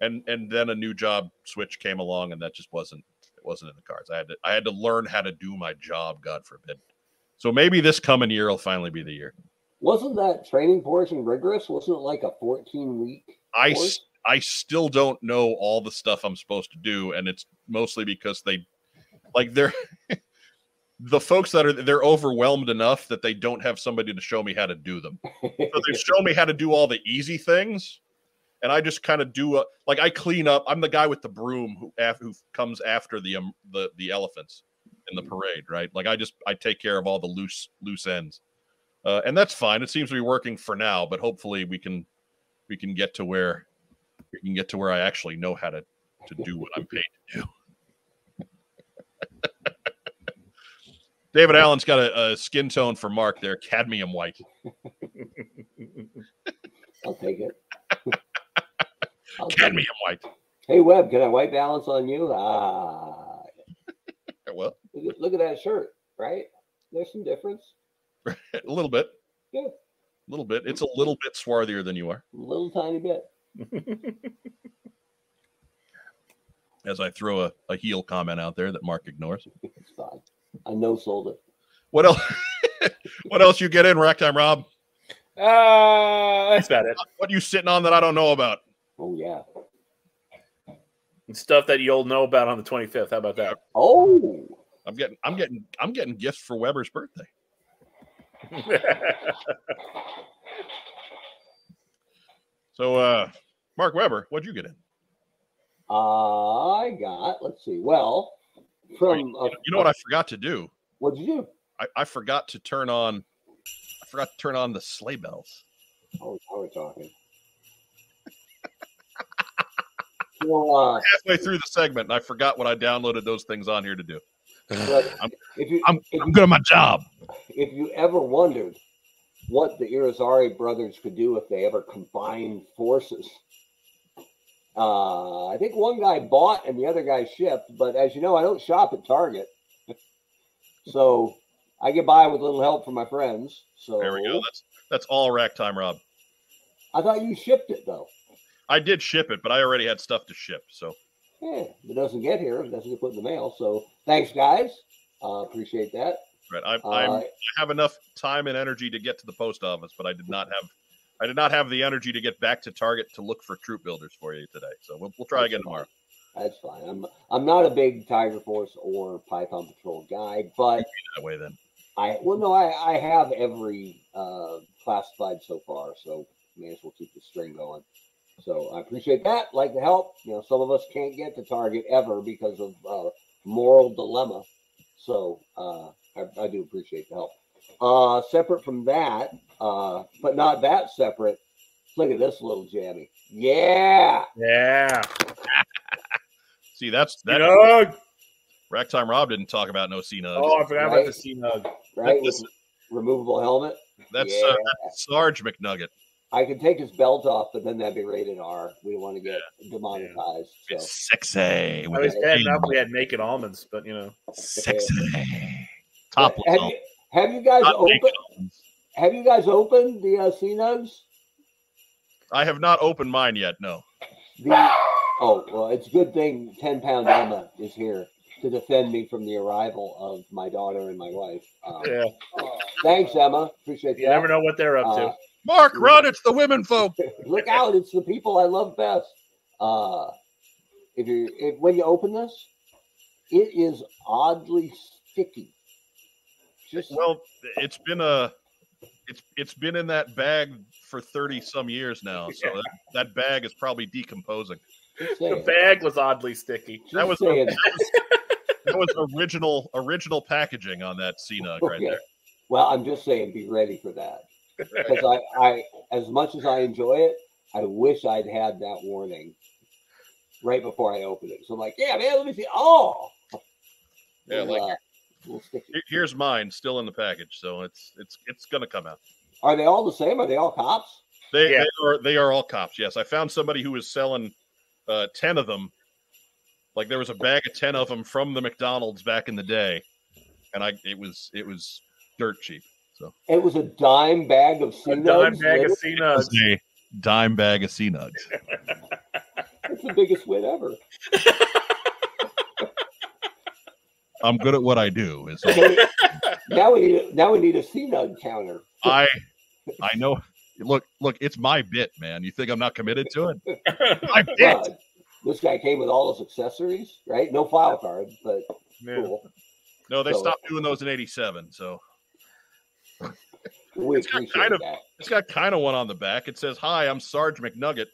and and then a new job switch came along, and that just wasn't it wasn't in the cards. I had to I had to learn how to do my job, God forbid. So maybe this coming year will finally be the year. Wasn't that training portion rigorous? Wasn't it like a 14 week? I I still don't know all the stuff I'm supposed to do, and it's mostly because they like they're the folks that are they're overwhelmed enough that they don't have somebody to show me how to do them. So they've shown me how to do all the easy things, and I just kind of do a, like I clean up. I'm the guy with the broom who af, who comes after the um, the the elephants in the parade, right? Like I just I take care of all the loose loose ends, uh, and that's fine. It seems to be working for now, but hopefully we can we can get to where we can get to where I actually know how to to do what I'm paid to do. David Allen's got a, a skin tone for Mark there, cadmium white. I'll take it. I'll take it. Cadmium white. Hey Webb, can I white balance on you? Ah, Well, look at, look at that shirt, right? There's some difference. a little bit. Yeah. A little bit. It's a little bit swarthier than you are. A little tiny bit. As I throw a, a heel comment out there that Mark ignores. It's fine. I know sold it. What else? what else you get in ragtime, Rob? Uh, that's about it. What are you sitting on that I don't know about? Oh yeah. Stuff that you'll know about on the 25th. How about that? Oh, I'm getting I'm getting I'm getting gifts for Weber's birthday. So uh Mark Weber, what'd you get in? I got. Let's see. Well, from a, You know what I forgot to do? What'd you do? I, I forgot to turn on I forgot to turn on the sleigh bells. Oh, now we're talking. so, uh, Halfway through the segment, and I forgot what I downloaded those things on here to do. But I'm- if you I'm, if I'm good at my job. if you ever wondered what the Irizarry brothers could do if they ever combined forces, uh, I think one guy bought and the other guy shipped. But as you know, I don't shop at Target, so I get by with a little help from my friends. So There we go. That's that's all rack time, Rob. I thought you shipped it though. I did ship it, but I already had stuff to ship. So Yeah, if it doesn't get here, it doesn't get put in the mail. So thanks, guys. Uh, appreciate that. right, I, Uh, I have enough time and energy to get to the post office, but I did not have I did not have the energy to get back to Target to look for troop builders for you today. So we'll, we'll try again fine. tomorrow. That's fine. I'm I'm not a big Tiger Force or Python Patrol guy, but That way, then. I well no, I I have every uh, classified so far, so may as well keep the string going. So I appreciate that. Like the help. You know, some of us can't get to Target ever because of uh, moral dilemma. So uh, I, I do appreciate the help. Uh, separate from that, uh, but not that separate. Look at this little jammy. Yeah. yeah. See, that's that. Nug. Rack time. Rob didn't talk about no C nug. Oh, I forgot Right. about the C Nug. Right. This- removable helmet. that's yeah. uh, that's Sarge McNugget. I could take his belt off, but then that'd be rated R. We don't want to get demonetized. So It's sexy. I With was bad enough we had naked almonds, but you know. Sexy. Top have level. you, have you guys Not opened? Have you guys opened the uh, C nugs? I have not opened mine yet. No. The oh well, it's a good thing ten pound Emma is here to defend me from the arrival of my daughter and my wife. Um, Yeah. Thanks, Emma. Appreciate You You never know what they're up Uh, to. Mark, run! It's the women folk. Look out! It's the people I love best. Uh, if you if when you open this, it is oddly sticky. Just Well, it's been a, it's it's been in that bag for thirty some years now. So Yeah. that, that bag is probably decomposing. The bag was oddly sticky. Just that was- saying. That was original original packaging on that CNUG right there. Well, I'm just saying, be ready for that. Because I, I, as much as I enjoy it, I wish I'd had that warning right before I opened it. So I'm like, yeah, man, let me see. Oh, Yeah, Little, like- uh, little sticky. Here's mine, still in the package, so it's it's it's gonna come out. Are they all the same? Are they all cops? They, Yeah. they are they are all cops. Yes, I found somebody who was selling uh, ten of them. Like there was a bag of ten of them from the McDonald's back in the day, and I it was it was dirt cheap. It was a dime bag of C A dime nugs. bag of C It was nugs. a dime bag of C nugs. That's the biggest win ever. I'm good at what I do. Is all. Now we need a, now we need a C nug counter. I I know. Look, look, it's my bit, man. You think I'm not committed to it? My bit. God, this guy came with all his accessories, right? No file card, but Yeah. cool. No, they So- stopped doing those in '87. So We It's got kind of- that. it's got kind of one on the back. It says, "Hi, I'm Sarge McNugget.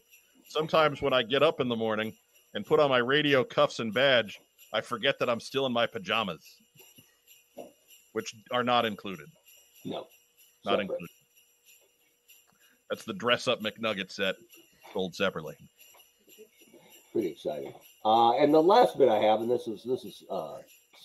Sometimes when I get up in the morning and put on my radio cuffs and badge, I forget that I'm still in my pajamas, which are not included. No, Not separate. included. That's the dress up McNugget set sold separately. pretty exciting. Uh, and the last bit I have, and this is this is uh,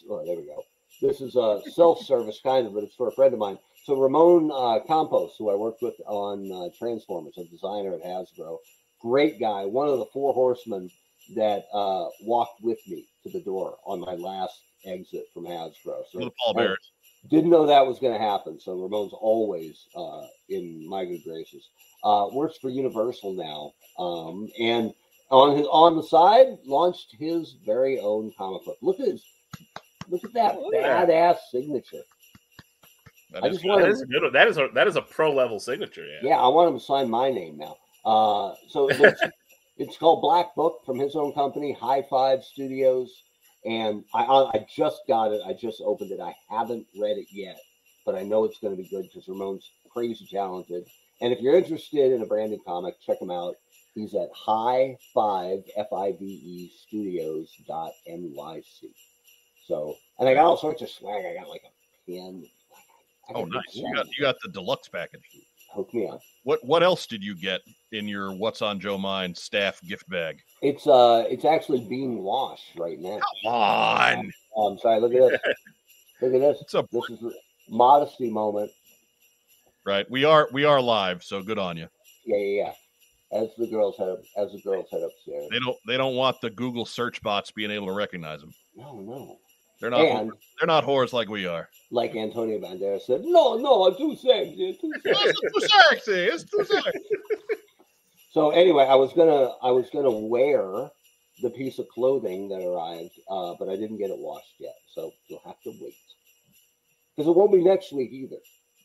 oh, there we go. This is a self-service kind of, but it's for a friend of mine. So Ramon uh, Campos, who I worked with on uh, Transformers, a designer at Hasbro, great guy, one of the four horsemen that uh, walked with me to the door on my last exit from Hasbro. So The Paul I Bears. didn't know that was going to happen. So Ramon's always uh, in my good graces. Uh, works for Universal now, um, and on his on the side launched his very own comic book. Look at his, look at that Look at that. badass signature. That I is just wanna- That is a good. That is a that is a pro level signature. Yeah. Yeah, I want him to sign my name now. Uh, so it's, it's called Black Book from his own company, High Five Studios, and I I I just got it. I just opened it. I haven't read it yet, but I know it's going to be good because Ramon's crazy talented. And if you're interested in a branded comic, check him out. He's at High Five F I V E Studios dot NYC. So, and I got all sorts of swag. I got like a pin. Oh, nice. You got you got the deluxe package. Hook me up. What what else did you get in your What's on Joe Mind staff gift bag? It's uh, it's actually being washed right now. Come on. Oh, I'm sorry. Look at this. Look at this. It's a This is a modesty moment. right. We are we are live, so good on you. Yeah, yeah, yeah. As the girls head up, as the girls head upstairs. They don't they don't want the Google search bots being able to recognize them. No, no. They're not And they're not whores like we are. like Antonio Banderas said, no, no, I'm too sexy, too sexy. It's too sexy. It's too sexy. so anyway, I was gonna, I was gonna wear the piece of clothing that arrived, uh, but I didn't get it washed yet. So you'll have to wait because it won't be next week either.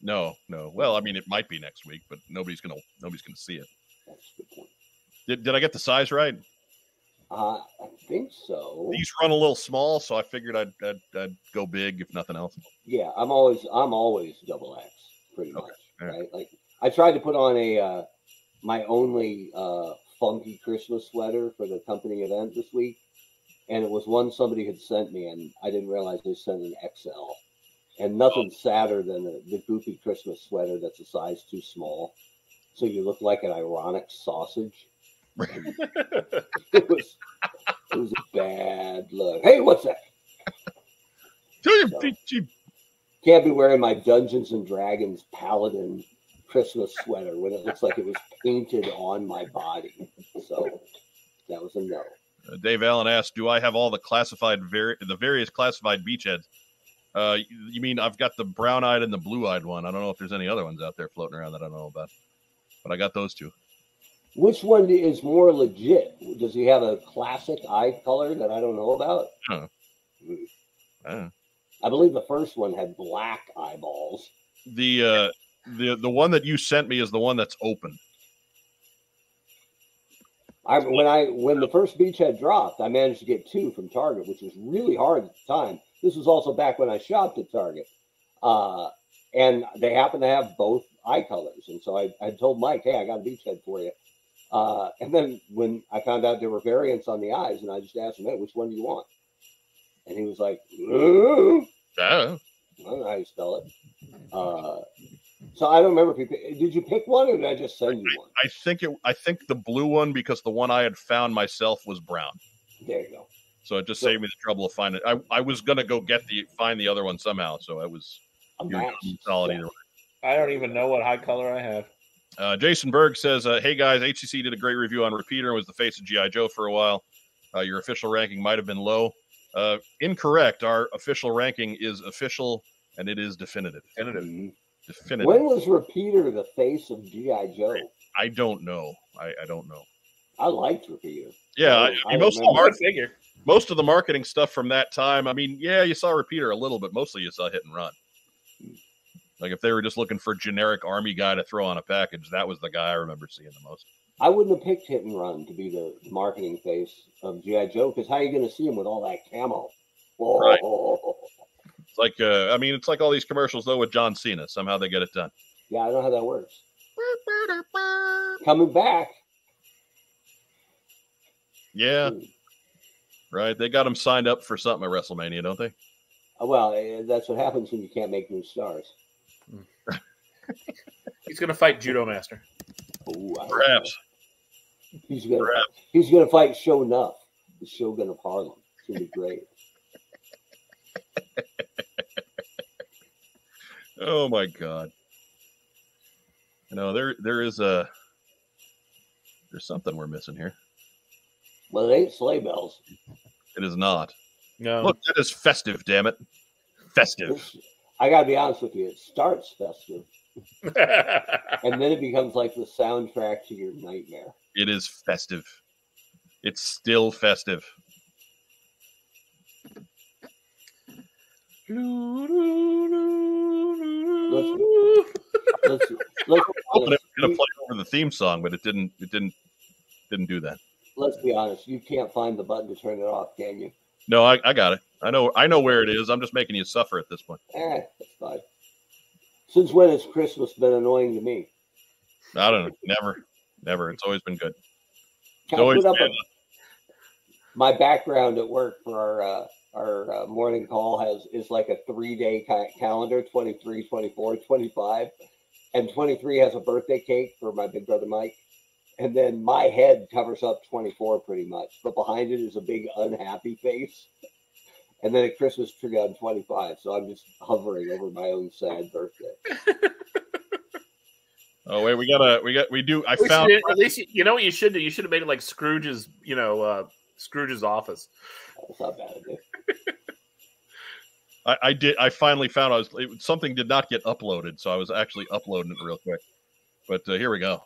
No, no. Well, I mean, it might be next week, but nobody's gonna nobody's gonna see it. That's a good point. Did, did I get the size right? Uh, I think so. These run a little small, so I figured I'd, I'd, I'd go big if nothing else. Yeah, I'm always I'm always double X pretty Okay, much. right. Right? Like I tried to put on a uh my only uh funky Christmas sweater for the company event this week. And it was one somebody had sent me and I didn't realize they sent an XL. And nothing sadder than the, the goofy Christmas sweater that's a size too small. So you look like an ironic sausage. It was it was a bad look. Hey, what's that? Can't be wearing my Dungeons and Dragons Paladin Christmas sweater when it looks like it was painted on my body. So that was a no. Uh, Dave Allen asked, "Do I have all the classified the various classified beachheads?" Uh, you, you mean I've got the brown-eyed and the blue-eyed one? I don't know if there's any other ones out there floating around that I don't know about, but I got those two. Which one is more legit? Does he have a classic eye color that I don't know about? Huh. Hmm. I believe the first one had black eyeballs. the uh, the the one that you sent me is the one that's open. I when I when the first beachhead dropped, I managed to get two from Target, which was really hard at the time. This was also back when I shopped at Target, uh, and they happened to have both eye colors. And so I, I told Mike, "Hey, I got a beachhead for you." Uh, and then when I found out there were variants on the eyes, and I just asked him, "Hey, which one do you want?" And he was like, "Ooh." Uh, I don't know how you spell it. Uh, so I don't remember if you pi- did you pick one or did I just send you one? I think it. I think the blue one because the one I had found myself was brown, There you go. so it just So- saved me the trouble of finding. I I was gonna go get the find the other one somehow, so I was A you're solid Yeah. either way. I don't even know what high color I have. Uh, Jason Berg says, uh, "Hey guys, HCC did a great review on Repeater and was the face of GI Joe for a while. Uh, your official ranking might have been low. Uh, incorrect. Our official ranking is official and it is definitive. Definitive. Mhm. Definitive. When was Repeater the face of GI Joe? I don't know. I, I don't know. I liked Repeater. Yeah, I- I, I I mean, most of the remember. mar- figure. most of the marketing stuff from that time. I mean, yeah, you saw Repeater a little, but mostly you saw Hit and Run. Like if they were just looking for generic army guy to throw on a package, that was the guy I remember seeing the most. I wouldn't have picked Hit and Run to be the marketing face of GI Joe because how are you going to see him with all that camo? Oh, Right. It's like uh, I mean, it's like all these commercials though with John Cena. Somehow they get it done. Yeah, I know how that works. Coming back. Yeah, right. They got him signed up for something at WrestleMania, don't they? Uh, Well, eh, that's what happens when you can't make new stars. He's gonna fight Judo Master. Ooh, I Perhaps. He's gonna Perhaps. he's gonna fight Show Nuff, the Shogun of Harlem. It's gonna be great. Oh my god. You know, there there is a there's something we're missing here. Well, it ain't sleigh bells. It is not. No, Look, that is festive, damn it. Festive. It's- I gotta be honest with you. It starts festive, and then it becomes like the soundtrack to your nightmare. It is festive. It's still festive. Let's let's be Hoping it honest. was gonna play over the theme song, but it didn't it didn't didn't do that. let's be honest. You can't find the button to turn it off, can you? No, I, I got it. I know I know where it is. I'm just making you suffer at this point. Eh, that's fine. Since when has Christmas been annoying to me? I don't know. Never. Never. It's always been good. Always up a, been my background at work for our uh, our uh, morning call has is like a three day ca- calendar 23 24 25 and 23 has a birthday cake for my big brother mike and then my head covers up 24 pretty much but behind it is a big unhappy face and then a christmas tree on 25 so i'm just hovering over my own sad birthday Oh wait, we gotta we got we do I At least, found you, at least you, you know what you should do. You should have made it like Scrooge's, you know, uh, Scrooge's office. that's not bad idea. I, I did. I finally found I was it, something did not get uploaded, so I was actually uploading it real quick. But uh, here we go.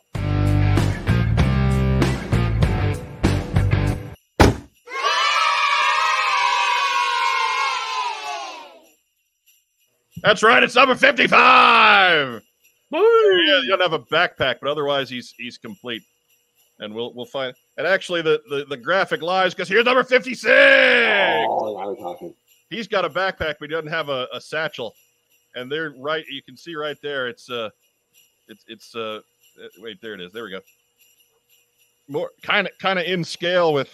That's right. It's number fifty-five. Yeah, you don't have a backpack, but otherwise he's he's complete. And we'll we'll find. And actually, the the, the graphic lies because here's number fifty-six. oh now we're talking He's got a backpack, but he doesn't have a, a satchel. And they're right. You can see right there. It's uh, it's it's uh, uh, wait, there it is. There we go. More kind of kind of in scale with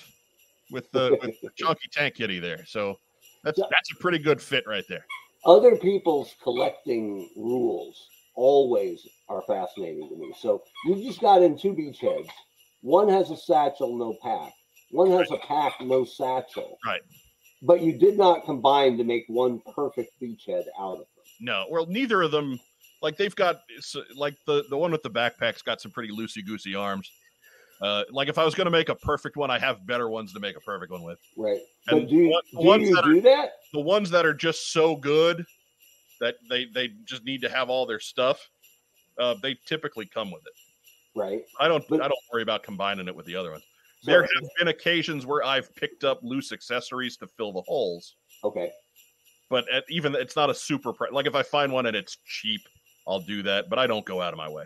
with the with the chunky tank kitty there. So that's that's a pretty good fit right there. Other people's collecting rules always are fascinating to me. So you just got in two beachheads. One has a satchel, no pack. One has a pack, no satchel. Right. But you did not combine to make one perfect beachhead out of them. No, well, neither of them. Like they've got like the the one with the backpack's got some pretty loosey goosey arms. Uh, like if I was going to make a perfect one, I have better ones to make a perfect one with. Right. And but do you, one- do, ones you that are- do that? the ones that are just so good that they they just need to have all their stuff uh, they typically come with it Right. i don't But- i don't worry about combining it with the other ones So- there have been occasions where i've picked up loose accessories to fill the holes okay. but at, even it's not a super like if i find one and it's cheap i'll do that but i don't go out of my way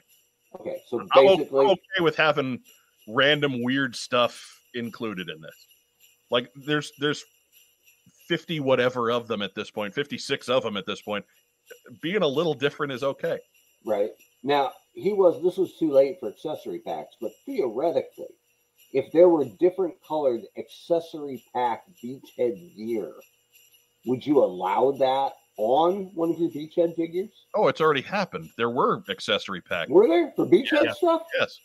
Okay. So o- I'm basically, okay with having random weird stuff included in this like there's there's 50 whatever of them at this point 56 of them at this point being a little different is okay Right. Now, he was, this was too late for accessory packs, but theoretically, if there were different colored accessory pack beachhead gear, would you allow that on one of your beachhead figures? Oh, it's already happened. There were accessory packs. Were there for beachhead Yeah. stuff? Yes,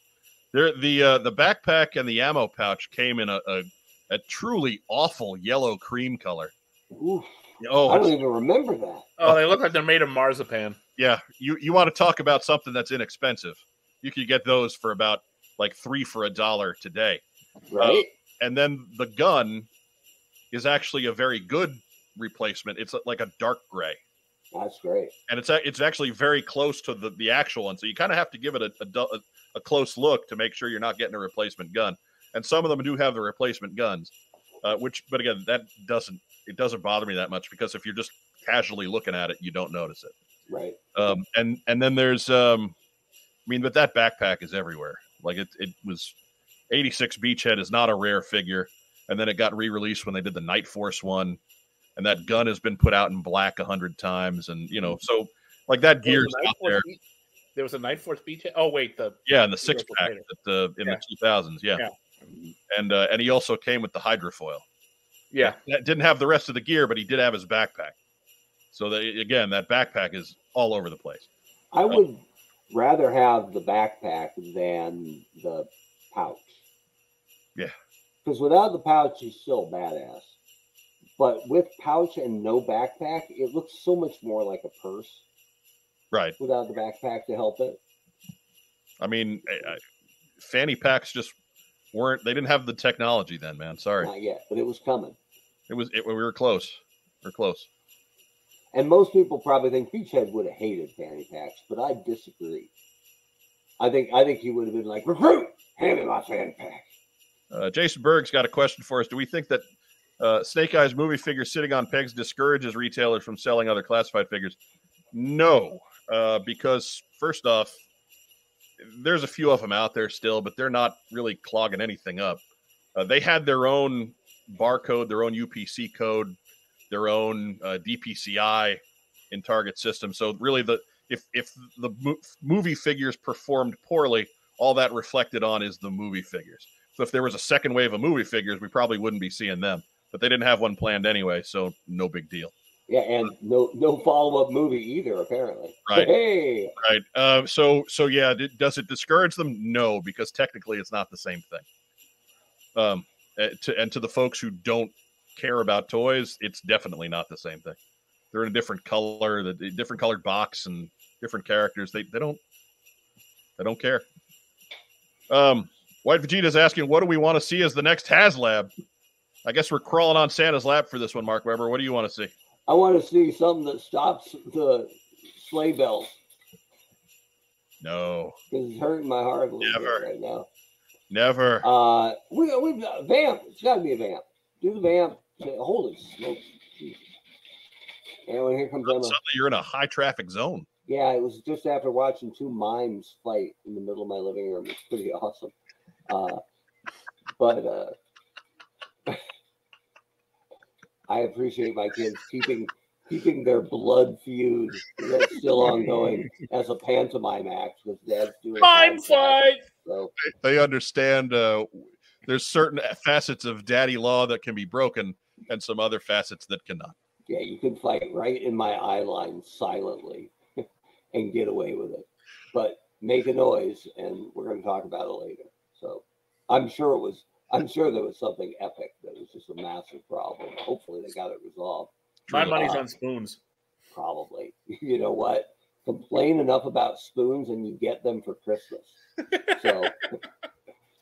there the uh, the backpack and the ammo pouch came in a, a, a truly awful yellow cream color. Oof, Oh, I don't even remember that. Oh, they look like they're made of marzipan. yeah. You you want to talk about something that's inexpensive? You could get those for about like three for a dollar today. Uh, right? And then the gun is actually a very good replacement. It's uh, like a dark gray. That's great. and it's a- it's actually very close to the, the actual one. So you kind of have to give it a, a, du- a, close look to make sure you're not getting a replacement gun. And some of them do have the replacement guns, uh, which, but again, that doesn't it doesn't bother me that much because if you're just casually looking at it, you don't notice it. Right. Um, and and then there's, um, I mean, but that backpack is everywhere. Like it it was 86 Beachhead is not a rare figure, and then it got re-released when they did the Night Force one, and that gun has been put out in black a hundred times, and you know, so like that gear is out there. Beach- There was a Night Force beach. Oh wait, the Yeah, in the six pack Tater. the in Yeah. the two thousands. Yeah. Yeah. and uh, and he also came with the hydrofoil. yeah. That didn't have the rest of the gear, but he did have his backpack. So that again, that backpack is all over the place. I would rather have the backpack than the pouch. Yeah. Because without the pouch, he's still badass. But with pouch and no backpack, it looks so much more like a purse Right. without the backpack to help it. I mean, I, I, fanny packs just weren't. They didn't have the technology then, man. Sorry. Not yet, but it was coming. It was. It, we were close. We are close. And most people probably think Beachhead would have hated fanny packs, but I disagree. I think I think he would have been like, recruit, hand me my fanny pack. Uh, Jason Berg's got a question for us. Do we think that uh, Snake Eyes movie figure sitting on pegs discourages retailers from selling other classified figures? No, uh, because first off, there's a few of them out there still, but they're not really clogging anything up. Uh, they had their own barcode, their own UPC code, their own uh, DPCI in Target system. So really, the if if the mo- movie figures performed poorly, all that reflected on is the movie figures. So if there was a second wave of movie figures, we probably wouldn't be seeing them. But they didn't have one planned anyway, so no big deal. Yeah, and no no follow up movie either, apparently. Right. Hey, Right. Uh, so so yeah, d- does it discourage them? No, because technically it's not the same thing. Um, uh, to, and to the folks who don't care about toys, it's definitely not the same thing. They're in a different color, the the different colored box, and different characters. They they don't they don't care. Um, White Vegeta's asking, what do we want to see as the next HasLab? I guess we're crawling on Santa's lap for this one, Mark Weber. What do you want to see? I want to see something that stops the sleigh bells No, because it's hurting my heart a little Never. bit right now. never. Uh, we we vamp. It's got to be a vamp. Do the vamp. Holy smokes! And when here comes Emma. Suddenly you're in a high traffic zone. Yeah, it was just after watching two mimes fight in the middle of my living room. It's pretty awesome. Uh, but uh, I appreciate my kids keeping keeping their blood feud that's still ongoing as a pantomime act with dad's doing Mime podcast. fight. So they understand uh, there's certain facets of daddy law that can be broken and some other facets that cannot. yeah, you can fight right in my eye line silently and get away with it. But make a noise and we're gonna talk about it later. So I'm sure it was I'm sure there was something epic that was just a massive problem. Hopefully they got it resolved. My money's Uh, on spoons. Probably. You know what? Complain enough about spoons and you get them for Christmas. So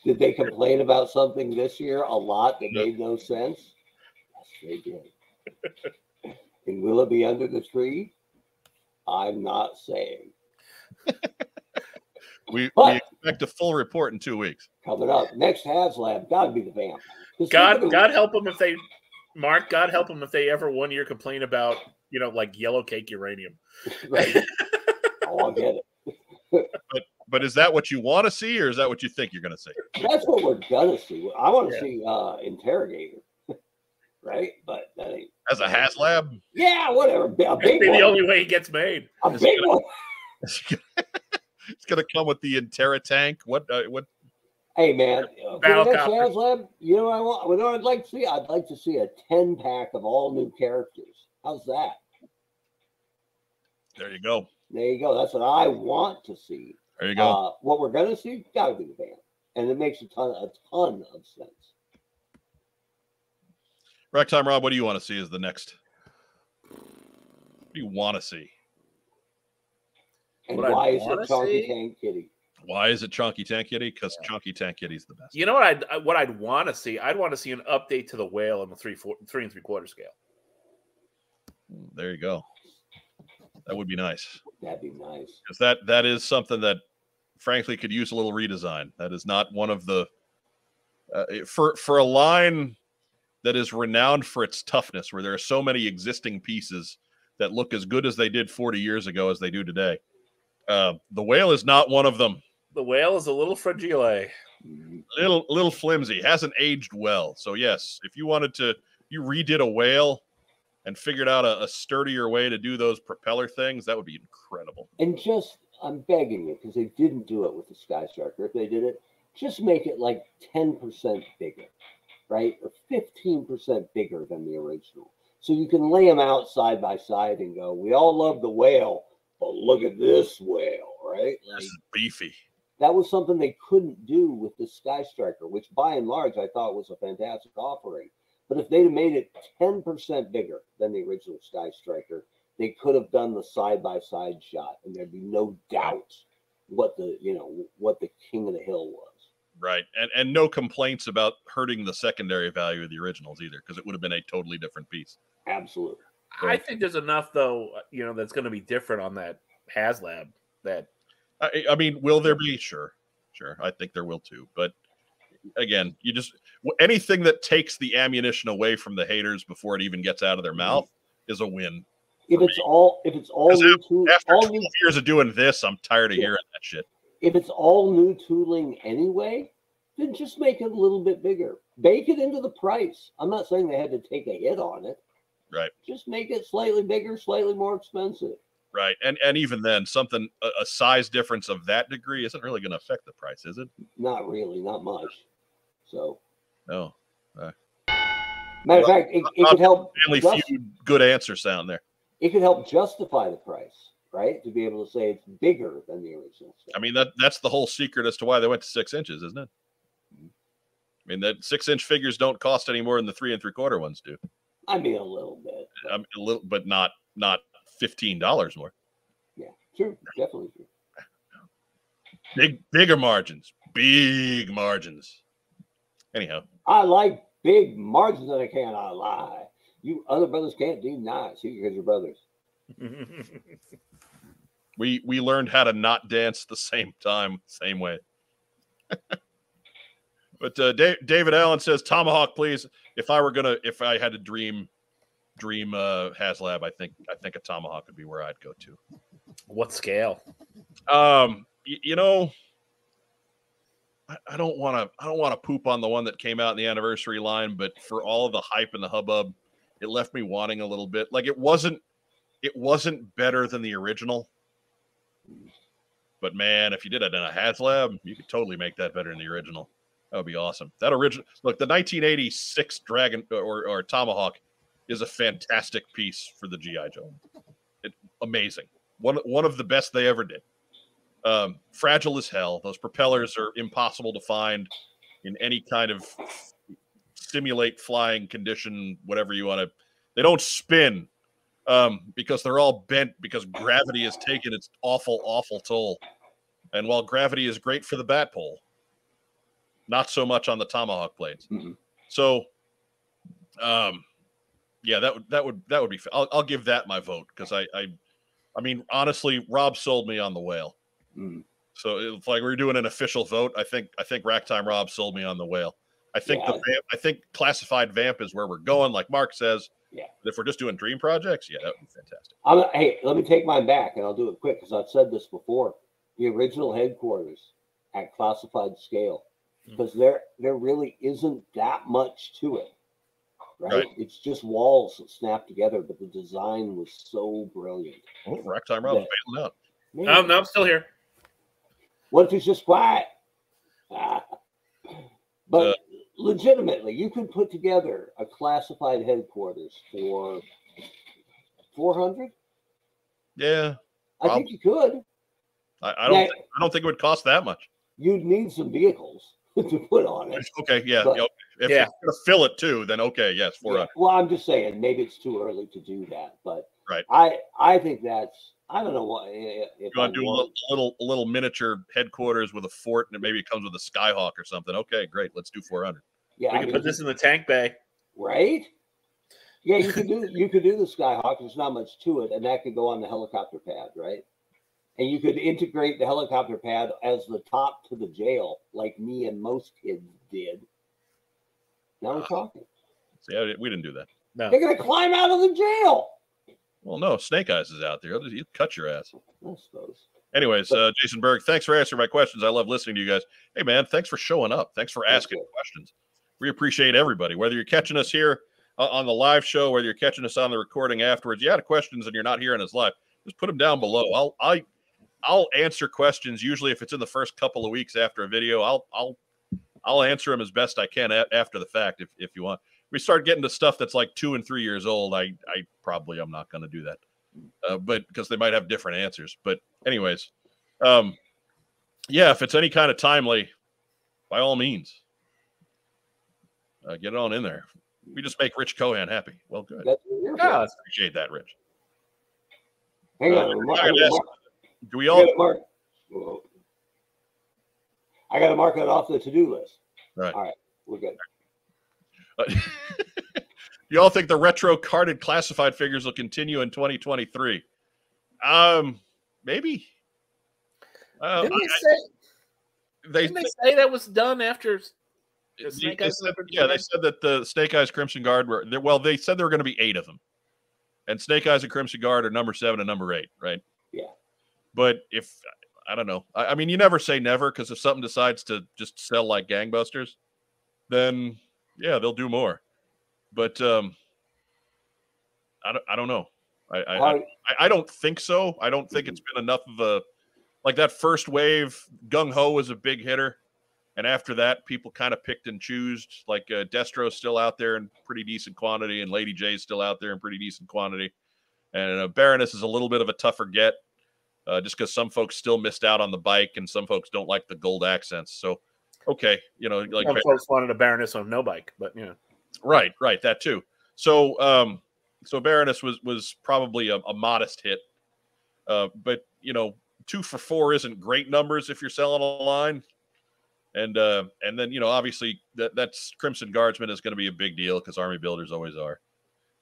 did they complain about something this year a lot that made no sense? Yes, they did. and will it be under the tree? I'm not saying. We, we expect a full report in two weeks. Coming up next HasLab, gotta be the vamp. Just God, the- God help them if they, Mark. God help them if they ever one year complain about you know like yellow cake uranium. Right. oh, I'll get it. But but is that what you want to see, or is that what you think you're going to see? That's what we're gonna see. I want to Yeah. see uh interrogator. right? But that ain't As a HasLab, yeah, whatever. A That'd big be the only way he gets made. A big one. It's going to come with the Intera tank. What? Uh, what? Hey man, uh, for the next copter. HasLab, you know what I want? You know what I'd like to see? I'd like to see a 10 pack of all new characters. How's that? There you go. There you go. That's what I want to see. There you go. Uh, what we're gonna see, gotta be the band. And it makes a ton a ton of sense. Rack time, Rob. What do you want to see as the next? What do you want to see? And What I why is it Chunky see? Tank Kitty? Why is it Chunky Tank Kitty? Because Chunky Tank Kitty's the best. You know what I'd I- what I'd want to see? I'd want to see an update to the whale on the three four three and three quarter scale. There you go. That would be nice. That'd be nice. because that that is something that frankly could use a little redesign that is not one of the uh, for for a line that is renowned for its toughness where there are so many existing pieces that look as good as they did 40 years ago as they do today uh, the whale is not one of them The whale is a little fragile. Little little flimsy hasn't aged well so yes if you wanted to you redid a whale and figured out a, a sturdier way to do those propeller things, that would be incredible. And just, I'm begging you, because they didn't do it with the Sky Striker. If they did it, just make it like 10% bigger, right? Or 15% bigger than the original. So you can lay them out side by side and go, we all love the whale, but look at this whale, right? Like, This is beefy. that was something they couldn't do with the Sky Striker, which by and large I thought was a fantastic offering. But if they'd have made it 10% bigger than the original Sky Striker, they could have done the side by side shot and there'd be no doubt what the you know what the king of the hill was. Right. And and no complaints about hurting the secondary value of the originals either, because it would have been a totally different piece. Absolutely. I think there's enough though, uh, you know, that's going to be different on that HasLab. That I, I mean, will there be? Sure, sure. I think there will too. But again, you just anything that takes the ammunition away from the haters before it even gets out of their mouth is a win. If For it's all if it's all Because new tool, After all 12 new, years of doing this, I'm tired of Yeah. hearing that shit. if it's all new tooling anyway, then just make it a little bit bigger. Bake it into the price. I'm not saying they had to take a hit on it. Right. Just make it slightly bigger, slightly more expensive. Right. And and even then, something a, a size difference of that degree isn't really going to affect the price, is it? Not really, not much. So, oh, No. matter of fact, it, it could help. Family Just, feud, good answer sound there. it could help justify the price, right? To be able to say it's bigger than the original. I mean that that's the whole secret as to why they went to six inches, isn't it? Mm-hmm. I mean that six inch figures don't cost any more than the three and three quarter ones do. I mean, a little bit. I mean, a little, but not not fifteen dollars more. Yeah, true, definitely true. Big bigger margins, big margins. Anyhow, I like big margins that I cannot lie. You other brothers can't deny. See, because you're brothers. we we learned how to not dance the same time, same way. but uh, Dave, David Allen says tomahawk, please. If I were gonna, if I had to dream, dream uh, HasLab, I think I think a tomahawk would be where I'd go to. what scale? Um, y- you know, I, I don't want to. I don't want to poop on the one that came out in the anniversary line, but for all of the hype and the hubbub, it left me wanting a little bit. Like it wasn't. It wasn't better than the original. But man, if you did it in a HasLab, you could totally make that better than the original. That would be awesome. That original look, the 1986 Dragon or, or Tomahawk is a fantastic piece for the GI Joe. It, amazing. One one of the best they ever did. Um, fragile as hell. Those propellers are impossible to find in any kind of simulate flying condition, whatever you want to. They don't spin um, because they're all bent because gravity has taken its awful, awful toll. And while gravity is great for the bat pole, not so much on the tomahawk blades. Mhm. So, um, yeah, that would that would that would be. I'll, I'll give that my vote because I, I, I mean, honestly, Rob sold me on the whale. Mm. So if like we're doing an official vote, I think I think Racktime Rob sold me on the whale. I think the vamp, I think classified vamp is where we're going, like Mark says. Yeah. But if we're just doing dream projects, yeah, that would be fantastic. I'm, hey, let me take mine back, and I'll do it quick because I've said this before. The original headquarters at classified scale. Because there there really isn't that much to it, right? Right. It's just walls that snap together, but the design was so brilliant. Oh, Racktime Rob Yeah. bailing out. Man, No, no, I'm still here. What if it's just quiet? Ah. but Uh, legitimately, you could put together a classified headquarters for four hundred. Yeah, I think you could. I, I don't. Now, think, I don't think it would cost that much. you'd need some vehicles to put on it. Okay, yeah. But- yeah, if Yeah. you're gonna fill it too, then okay, yes, four Yeah, hundred. Well, I'm just saying maybe it's too early to do that, but Right. I I think that's I don't know what eh, eh, if You I want to do a little, little, a little miniature headquarters with a fort, and maybe it comes with a skyhawk or something. Okay, great. Let's do four hundred. yeah, We I can mean, put this in the tank bay. right. Yeah, you could do you could do the Skyhawk. There's not much to it, and that could go on the helicopter pad, right? And you could integrate the helicopter pad as the top to the jail, like me and most kids did. Now we're talking. See, I- we didn't do that. No. They're gonna climb out of the jail. Well, no, Snake Eyes is out there. He'll, he'll cut your ass. I suppose. Anyways, uh, Jason Berg, thanks for answering my questions. I love listening to you guys. Hey, man, thanks for showing up. Thanks for asking you. questions. We appreciate everybody, whether you're catching us here uh, on the live show, whether you're catching us on the recording afterwards, you had questions and you're not hearing us live, just put them down below. I'll I I'll answer questions usually if it's in the first couple of weeks after a video. I'll I'll I'll answer them as best I can a- after the fact if if you want. We start getting to stuff that's like two and three years old. I I probably I'm not going to do that, uh, but because they might have different answers. But anyways, um, yeah, if it's any kind of timely, by all means, uh, get it on in there. We just make Rich Cohen happy. Well, good. Yeah, Appreciate that, Rich. Hang Uh, on. Mark, I gotta ask- Mark, Do we I all? gotta mark. Whoa. I got to mark that off the to-do list. Right. All right, we're good. Uh, you all think the retro carded classified figures will continue in 2023? Um, maybe. Uh, Didn't I- they say, they, didn't they say that was done after the Snake they Eyes said, yeah, they said that the Snake Eyes Crimson Guard were they- well. They said there were going to be eight of them, and Snake Eyes and Crimson Guard are number seven and number eight, right? Yeah. But if I don't know, I, I mean, you never say never because if something decides to just sell like gangbusters, then yeah, they'll do more. But um, I don't, I don't know. I, I, I I, don't think so. I don't think it's been enough of a like that first wave. Gung Ho was a big hitter, and after that, people kind of picked and choose. Like uh, Destro's still out there in pretty decent quantity, and Lady Jaye's still out there in pretty decent quantity. And uh, Baroness is a little bit of a tougher get, uh, just because some folks still missed out on the bike, and some folks don't like the gold accents. So, okay, you know, like Some folks wanted a Baroness on no bike, but you know. Right, right, that too. So, um, so Baroness was was probably a, a modest hit, uh, but you know, two for four isn't great numbers if you're selling a line, and uh, and then you know, obviously that that's Crimson Guardsman is going to be a big deal because Army Builders always are.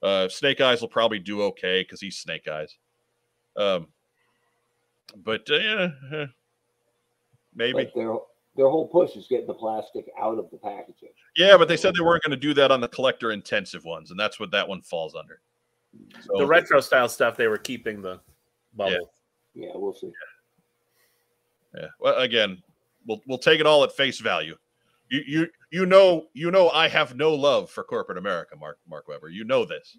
Uh, Snake Eyes will probably do okay because he's Snake Eyes, um, but uh, yeah, eh, maybe. But their their whole push is getting the plastic out of the packaging. Yeah, but they said they weren't going to do that on the collector intensive ones, and that's what that one falls under. So, The retro style stuff, they were keeping the bubble. Yeah, we'll see. Yeah. Well, again, we'll we'll take it all at face value. You you you know you know I have no love for corporate America, Mark Mark Weber. You know this.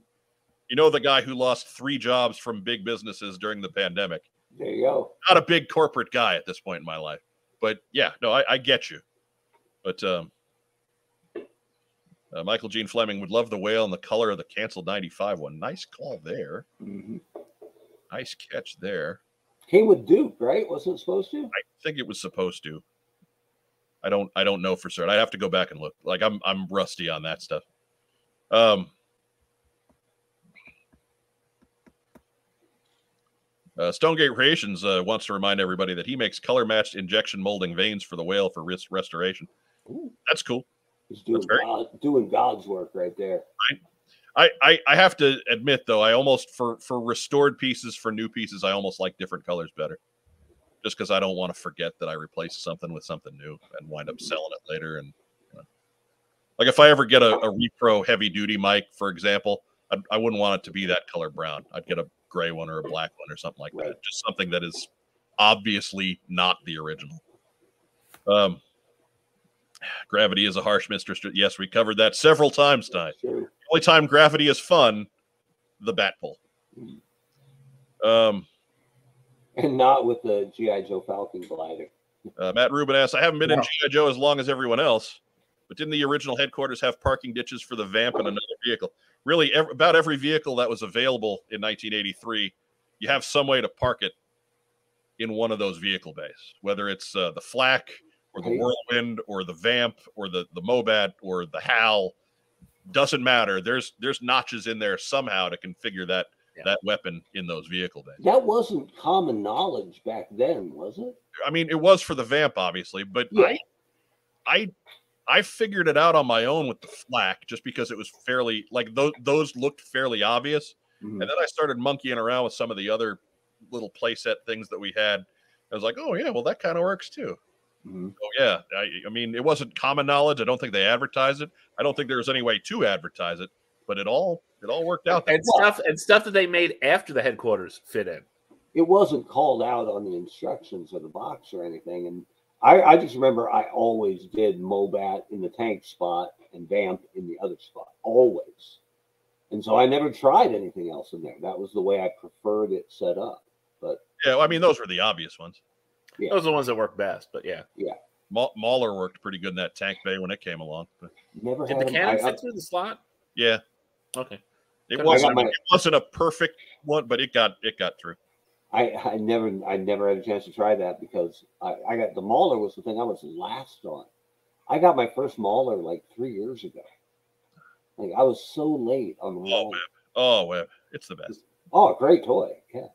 You know the guy who lost three jobs from big businesses during the pandemic. There you go. Not a big corporate guy at this point in my life, but yeah, no, I, I get you. But um, uh, Michael Gene Fleming would love the whale and the color of the canceled '95 one. Nice call there. Mhm. Nice catch there. Came with Duke, right? Wasn't it supposed to? I think it was supposed to. I don't I don't know for certain. I have to go back and look. Like I'm I'm rusty on that stuff. Um uh, Stonegate Creations uh, wants to remind everybody that he makes color matched injection molding vanes for the whale for ris- restoration. Ooh. That's cool. He's doing very- God, doing God's work right there. I, I I have to admit though, I almost for for restored pieces for new pieces, I almost like different colors better. Just because I don't want to forget that I replaced something with something new and wind up selling it later. And you know. like if I ever get a, a repro heavy duty mic, for example, I, I wouldn't want it to be that color brown. I'd get a gray one or a black one or something like Right. that. Just something that is obviously not the original. Um, gravity is a harsh mistress. Yes, we covered that several times tonight True. only time gravity is fun, the bat pull. Um, And not with the GI Joe Falcon glider. uh, Matt Rubin asks, I haven't been in GI Joe as long as everyone else, but didn't the original headquarters have parking ditches for the Vamp and another vehicle? Really, ev- about every vehicle that was available in 1983, you have some way to park it in one of those vehicle bays, whether it's uh, the Flak or the Whirlwind or the Vamp or the the Mobat or the Hal. Doesn't matter. There's there's notches in there somehow to configure that Yeah. that weapon in those vehicle bays. That wasn't common knowledge back then, was it? I mean, it was for the vamp, obviously, but Yeah. I, I, I figured it out on my own with the flak, just because it was fairly like those those looked fairly obvious, Mhm. and then I started monkeying around with some of the other little playset things that we had. I was like, oh yeah, well that kind of works too. Mhm. Oh yeah, I, I mean, it wasn't common knowledge. I don't think they advertised it. I don't think there was any way to advertise it, but it all it all worked out. And stuff and stuff that they made after the headquarters fit in. It wasn't called out on the instructions of the box or anything. And I, I just remember I always did Mobat in the tank spot and Vamp in the other spot. Always. And so I never tried anything else in there. That was the way I preferred it set up. But Yeah, I mean those were the obvious ones. Yeah. Those are the ones that work best. But yeah, Ma- Mauler worked pretty good in that tank bay when it came along. But never did had the cannon I- I- fit through the slot? yeah, Okay. it wasn't. my- it wasn't a perfect one, but it got it got through. I, I never I never had a chance to try that because I, I got the Mauler was the thing I was last on. I got my first Mauler like three years ago. Like I was so late on the Oh, Mauler. Webb. Oh, Webb. It's the best. Oh, great toy. Yeah.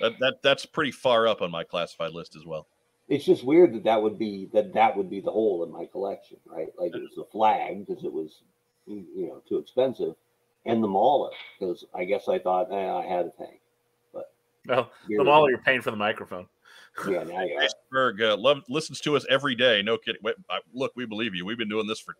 That, that that's pretty far up on my classified list as well. It's just weird that that would be that that would be the hole in my collection, right? Like it was the Flagg because it was you know too expensive, and the Mauler because I guess I thought eh, I had a tank. Well, Here the we Mauler, go. you're paying for the microphone. Yeah, now you are. Berg uh, love, listens to us every day. No kidding. Wait, I- Look, we believe you. We've been doing this for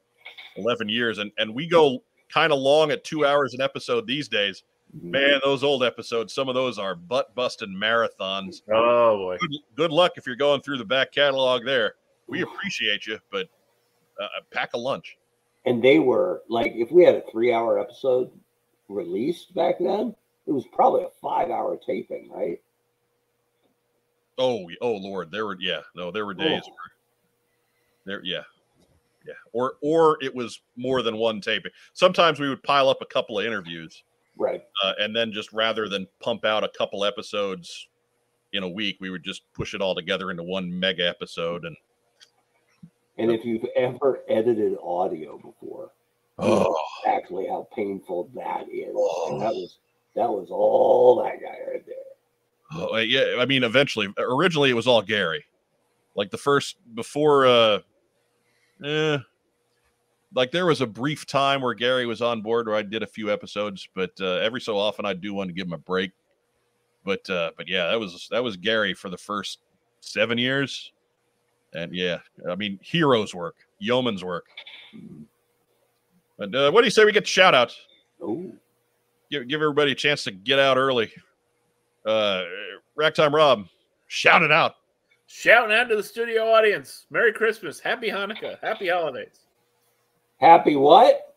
11 years, and, and we go kind of long at two hours an episode these days. Mm-hmm. Man, those old episodes, some of those are butt busting marathons. Oh boy. Good, good luck if you're going through the back catalog there. We appreciate you, but uh, pack a lunch. and they were like if we had a three hour episode released back then it was probably a five hour taping right Oh, oh Lord, there were yeah, no, there were days Oh. where there, yeah, yeah, or or it was more than one taping. Sometimes we would pile up a couple of interviews, right uh, and then just rather than pump out a couple episodes in a week, we would just push it all together into one mega episode. And and if you've ever edited audio before oh, exactly how painful that is and that was that was all that guy right there oh, yeah, I mean, eventually, originally it was all Gary, like the first before. uh eh, like there was a brief time where Gary was on board where I did a few episodes, but uh, every so often I do want to give him a break. But uh, but yeah, that was that was Gary for the first seven years, and yeah, I mean heroes work, yeoman's work. But uh, what do you say we get the shout out? oh Give give everybody a chance to get out early. Uh, Racktime Rob, shout it out. Shouting out to the studio audience. Merry Christmas. Happy Hanukkah. Happy holidays. happy what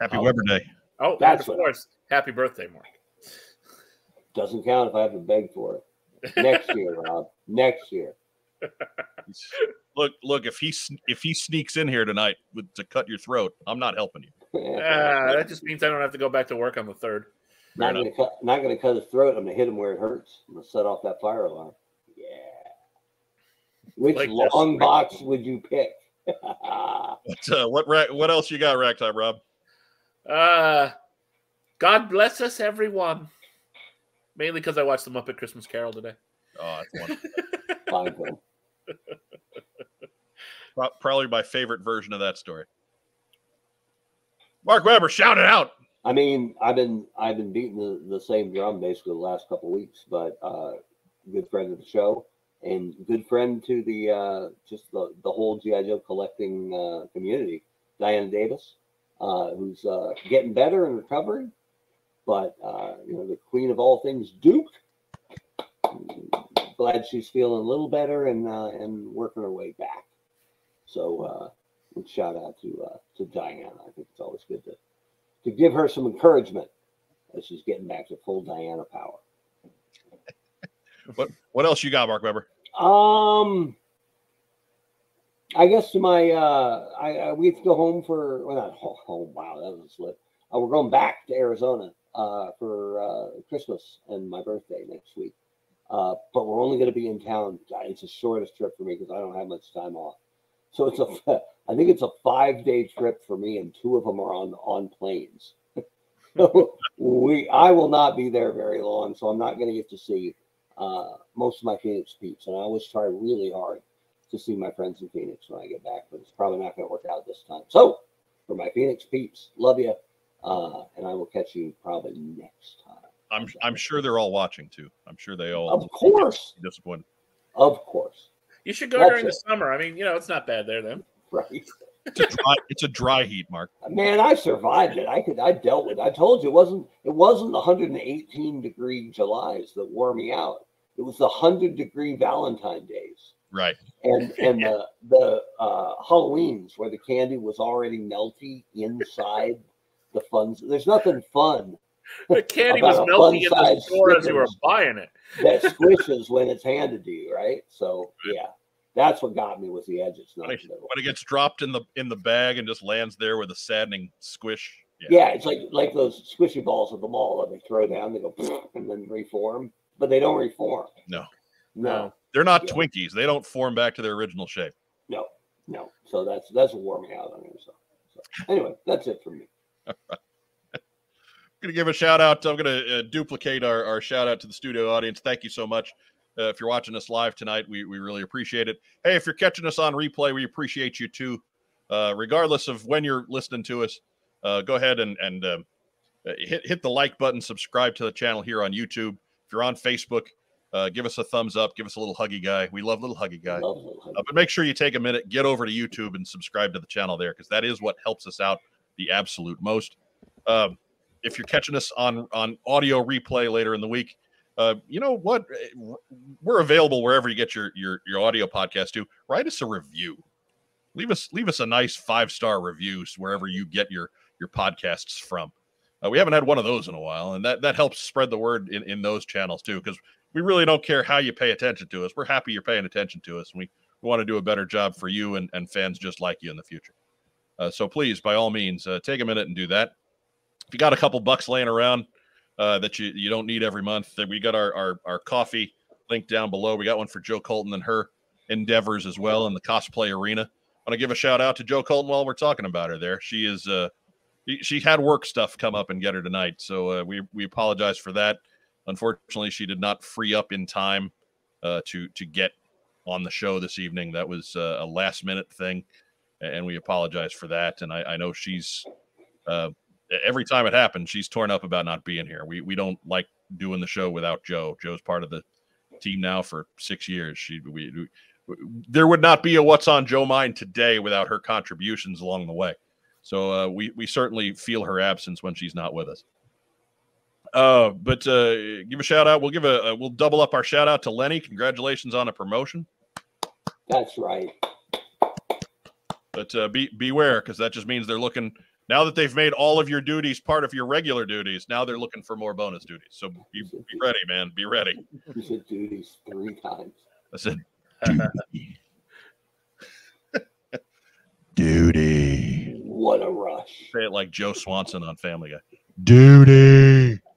Happy Oh. Weber Day. Oh, That's of what- course. Happy birthday, Mark. doesn't count if i have to beg for it next year rob next year Look, look. If he if he sneaks in here tonight with, to cut your throat, I'm not helping you. Ah, that just means I don't have to go back to work on the third. not gonna cut not gonna cut his throat i'm gonna hit him where it hurts i'm gonna set off that fire alarm yeah which Like this. long box would you pick But, uh, what ra- what else you got, Racktime Rob? Uh, God bless us, everyone. Mainly because I watched the Muppet Christmas Carol today. Oh, that's wonderful. Fine Probably my favorite version of that story. Mark Weber, shout it out. I mean, I've been I've been beating the, the same drum basically the last couple weeks, but uh, good friend of the show and good friend to the uh, just the, the whole GI Joe collecting uh, community, Diana Davis, uh, who's uh, getting better and recovering, but uh, you know the queen of all things, Duke. Glad she's feeling a little better and and working her way back. So big shout out to uh, to Diana. I think it's always good to to give her some encouragement as she's getting back to full Diana power. What what else you got, Mark Weber? Um, I guess to my uh, I, I we have to go home for well not home. home wow, that was a slip. Uh, we're going back to Arizona uh, for uh, Christmas and my birthday next week. Uh, but we're only going to be in town. It's the shortest trip for me because I don't have much time off. So it's a, I think it's a five day trip for me, and two of them are on on planes. so we, I will not be there very long, so I'm not going to get to see uh, most of my Phoenix peeps, and I always try really hard to see my friends in Phoenix when I get back, but it's probably not going to work out this time. So for my Phoenix peeps, love you, uh, and I will catch you probably next time. I'm I'm sure they're all watching too. I'm sure they all Of course, disappointed. of course, You should go That's during the summer. I mean, you know, it's not bad there then. Right. It's a dry, it's a dry heat, Mark. Man, I survived it. I could. I dealt with. It. I told you it wasn't. It wasn't the 118 degree Julys that wore me out. It was the 100 degree Valentine days. Right. and and the the uh, Halloweens where the candy was already melty inside the fun. There's nothing fun The candy was a melting in the store as you were buying it. that squishes when it's handed to you, right? So yeah, that's what got me with the edge. It's not When it, middle. when it gets dropped in the in the bag and just lands there with a saddening squish. Yeah. Yeah, it's like like those squishy balls at the mall that they throw down, they go and then reform, but they don't reform. No. no, They're not Yeah. Twinkies. They don't form back to their original shape. no, no. So that's that's what wore me out on it. So, so anyway, that's it for me. Right. I'm going to give a shout out. I'm going to uh, duplicate our, our shout out to the studio audience. Thank you so much. Uh, if you're watching us live tonight, we, we really appreciate it. Hey, if you're catching us on replay, we appreciate you too. Uh, regardless of when you're listening to us, uh, go ahead and, and um, uh, hit, hit the like button, subscribe to the channel here on YouTube. If you're on Facebook, uh, give us a thumbs up, give us a little huggy guy. We love little huggy guy. Little. Uh, but make sure you take a minute, get over to YouTube and subscribe to the channel there because that is what helps us out the absolute most. Um, if you're catching us on on audio replay later in the week, uh, you know what? Eh, We're available wherever you get your your your audio podcast to. Write us a review. Leave us leave us a nice five star reviews wherever you get your your podcasts from. Uh, we haven't had one of those in a while, and that that helps spread the word in, in those channels too. Because we really don't care how you pay attention to us. We're happy you're paying attention to us, and we, we want to do a better job for you and, and fans just like you in the future. Uh, so please, by all means, uh, take a minute and do that. If you got a couple bucks laying around uh, that you, you don't need every month, then we got our, our our coffee link down below. We got one for Joe Colton and her endeavors as well in the cosplay arena. I want to give a shout out to Joe Colton while we're talking about her there. She is uh she- she had work stuff come up and get her tonight, so uh, we we apologize for that. Unfortunately, she did not free up in time uh, to to get on the show this evening. That was uh, a last minute thing, and we apologize for that. And I, I know she's uh, every time it happens, she's torn up about not being here. We we don't like doing the show without Joe. Joe's part of the team now for six years. She we, we there would not be a what's on Joe mind today without her contributions along the way. So uh, we we certainly feel her absence when she's not with us. Uh, but uh, give a shout out. We'll give a, a we'll double up our shout out to Lenny. Congratulations on a promotion. That's right. But uh, be beware because that just means they're looking now that they've made all of your duties part of your regular duties. Now they're looking for more bonus duties. So be, be ready, man. Be ready. You said duties three times. I said duty. duty. What a rush. Say it like Joe Swanson on Family Guy. Duty.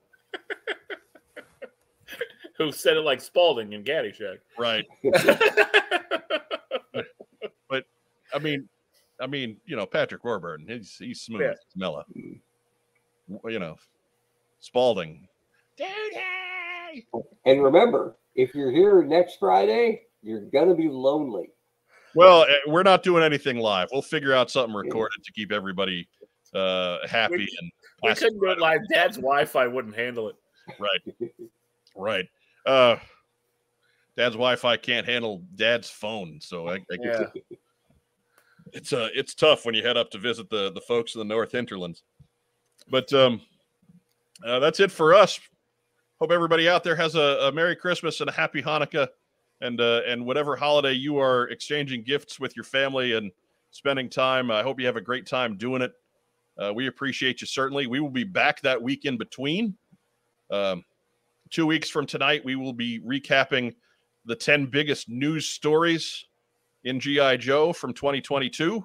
Who said it like Spalding in Caddyshack? Right. But I mean, I mean, you know, Patrick Warburton, he's he's smooth, Yeah. he's mellow. W- You know, Spalding. And remember, if you're here next Friday, you're gonna be lonely. Well, eh, we're not doing anything live. We'll figure out something recorded to keep everybody uh happy We- and We couldn't do it live. Dad's Wi-Fi wouldn't handle it. right, right. Uh Dad's Wi-Fi can't handle Dad's phone, so I, I get Yeah. it's uh it's tough when you head up to visit the the folks in the North Hinterlands. But um uh, that's it for us. Hope everybody out there has a, a Merry Christmas and a Happy Hanukkah, and uh, and whatever holiday you are exchanging gifts with your family and spending time. I hope you have a great time doing it. Uh, we appreciate you certainly. We will be back that week in between. Um, two weeks from tonight, we will be recapping the ten biggest news stories in GI Joe from 2022.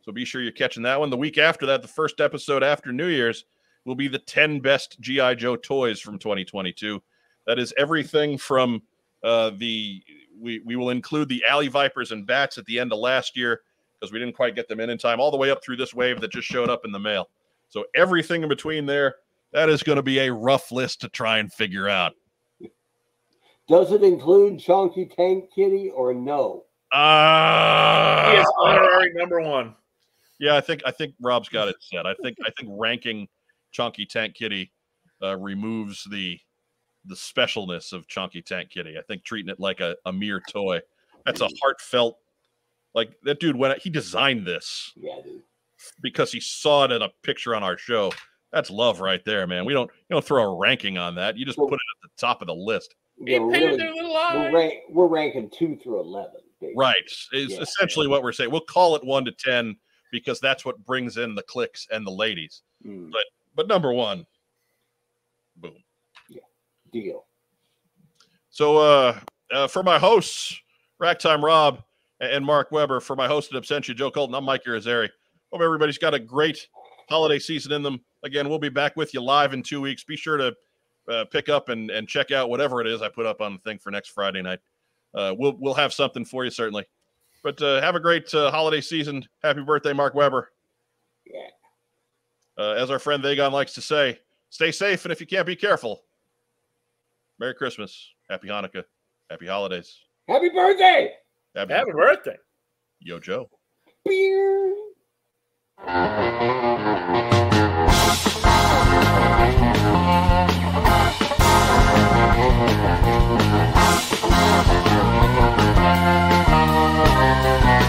So be sure you're catching that one. The week after that, the first episode after New Year's, will be the 10 best GI Joe toys from 2022. That is everything from uh, the we we will include the Alley Vipers and Bats at the end of last year because we didn't quite get them in in time, all the way up through this wave that just showed up in the mail. So everything in between there, that is going to be a rough list to try and figure out. Does it include Chunky Tank Kitty or no? Ah, He is honorary number one. Yeah, I think I think Rob's got it set. I think I think ranking Chunky Tank Kitty uh, removes the the specialness of Chunky Tank Kitty. I think treating it like a, a mere toy. That's a heartfelt like that dude when he designed this Yeah, dude. because he saw it in a picture on our show. That's love right there, man. We don't you don't throw a ranking on that. You just put it at the top of the list. Yeah, we're, really, we're, rank, we're ranking two through eleven. Right. Is Yeah. essentially what we're saying. We'll call it one to ten because that's what brings in the clicks and the ladies. Mm, But number one, boom. Yeah. Deal. So uh, uh for my hosts, Racktime Rob and Mark Weber, for my host at Absentia, Joe Colton, I'm Mike Irizarry. Hope everybody's got a great holiday season in them. Again, we'll be back with you live in two weeks. Be sure to uh, pick up and, and check out whatever it is I put up on the thing for next Friday night. Uh, we'll we'll have something for you certainly. But uh, have a great uh, holiday season. Happy birthday, Mark Weber. Yeah. Uh, as our friend Vagon likes to say, stay safe, and if you can't be careful, Merry Christmas, Happy Hanukkah, Happy Holidays, Happy birthday! Happy, Happy birthday. Yo Joe. Beer. Thank you.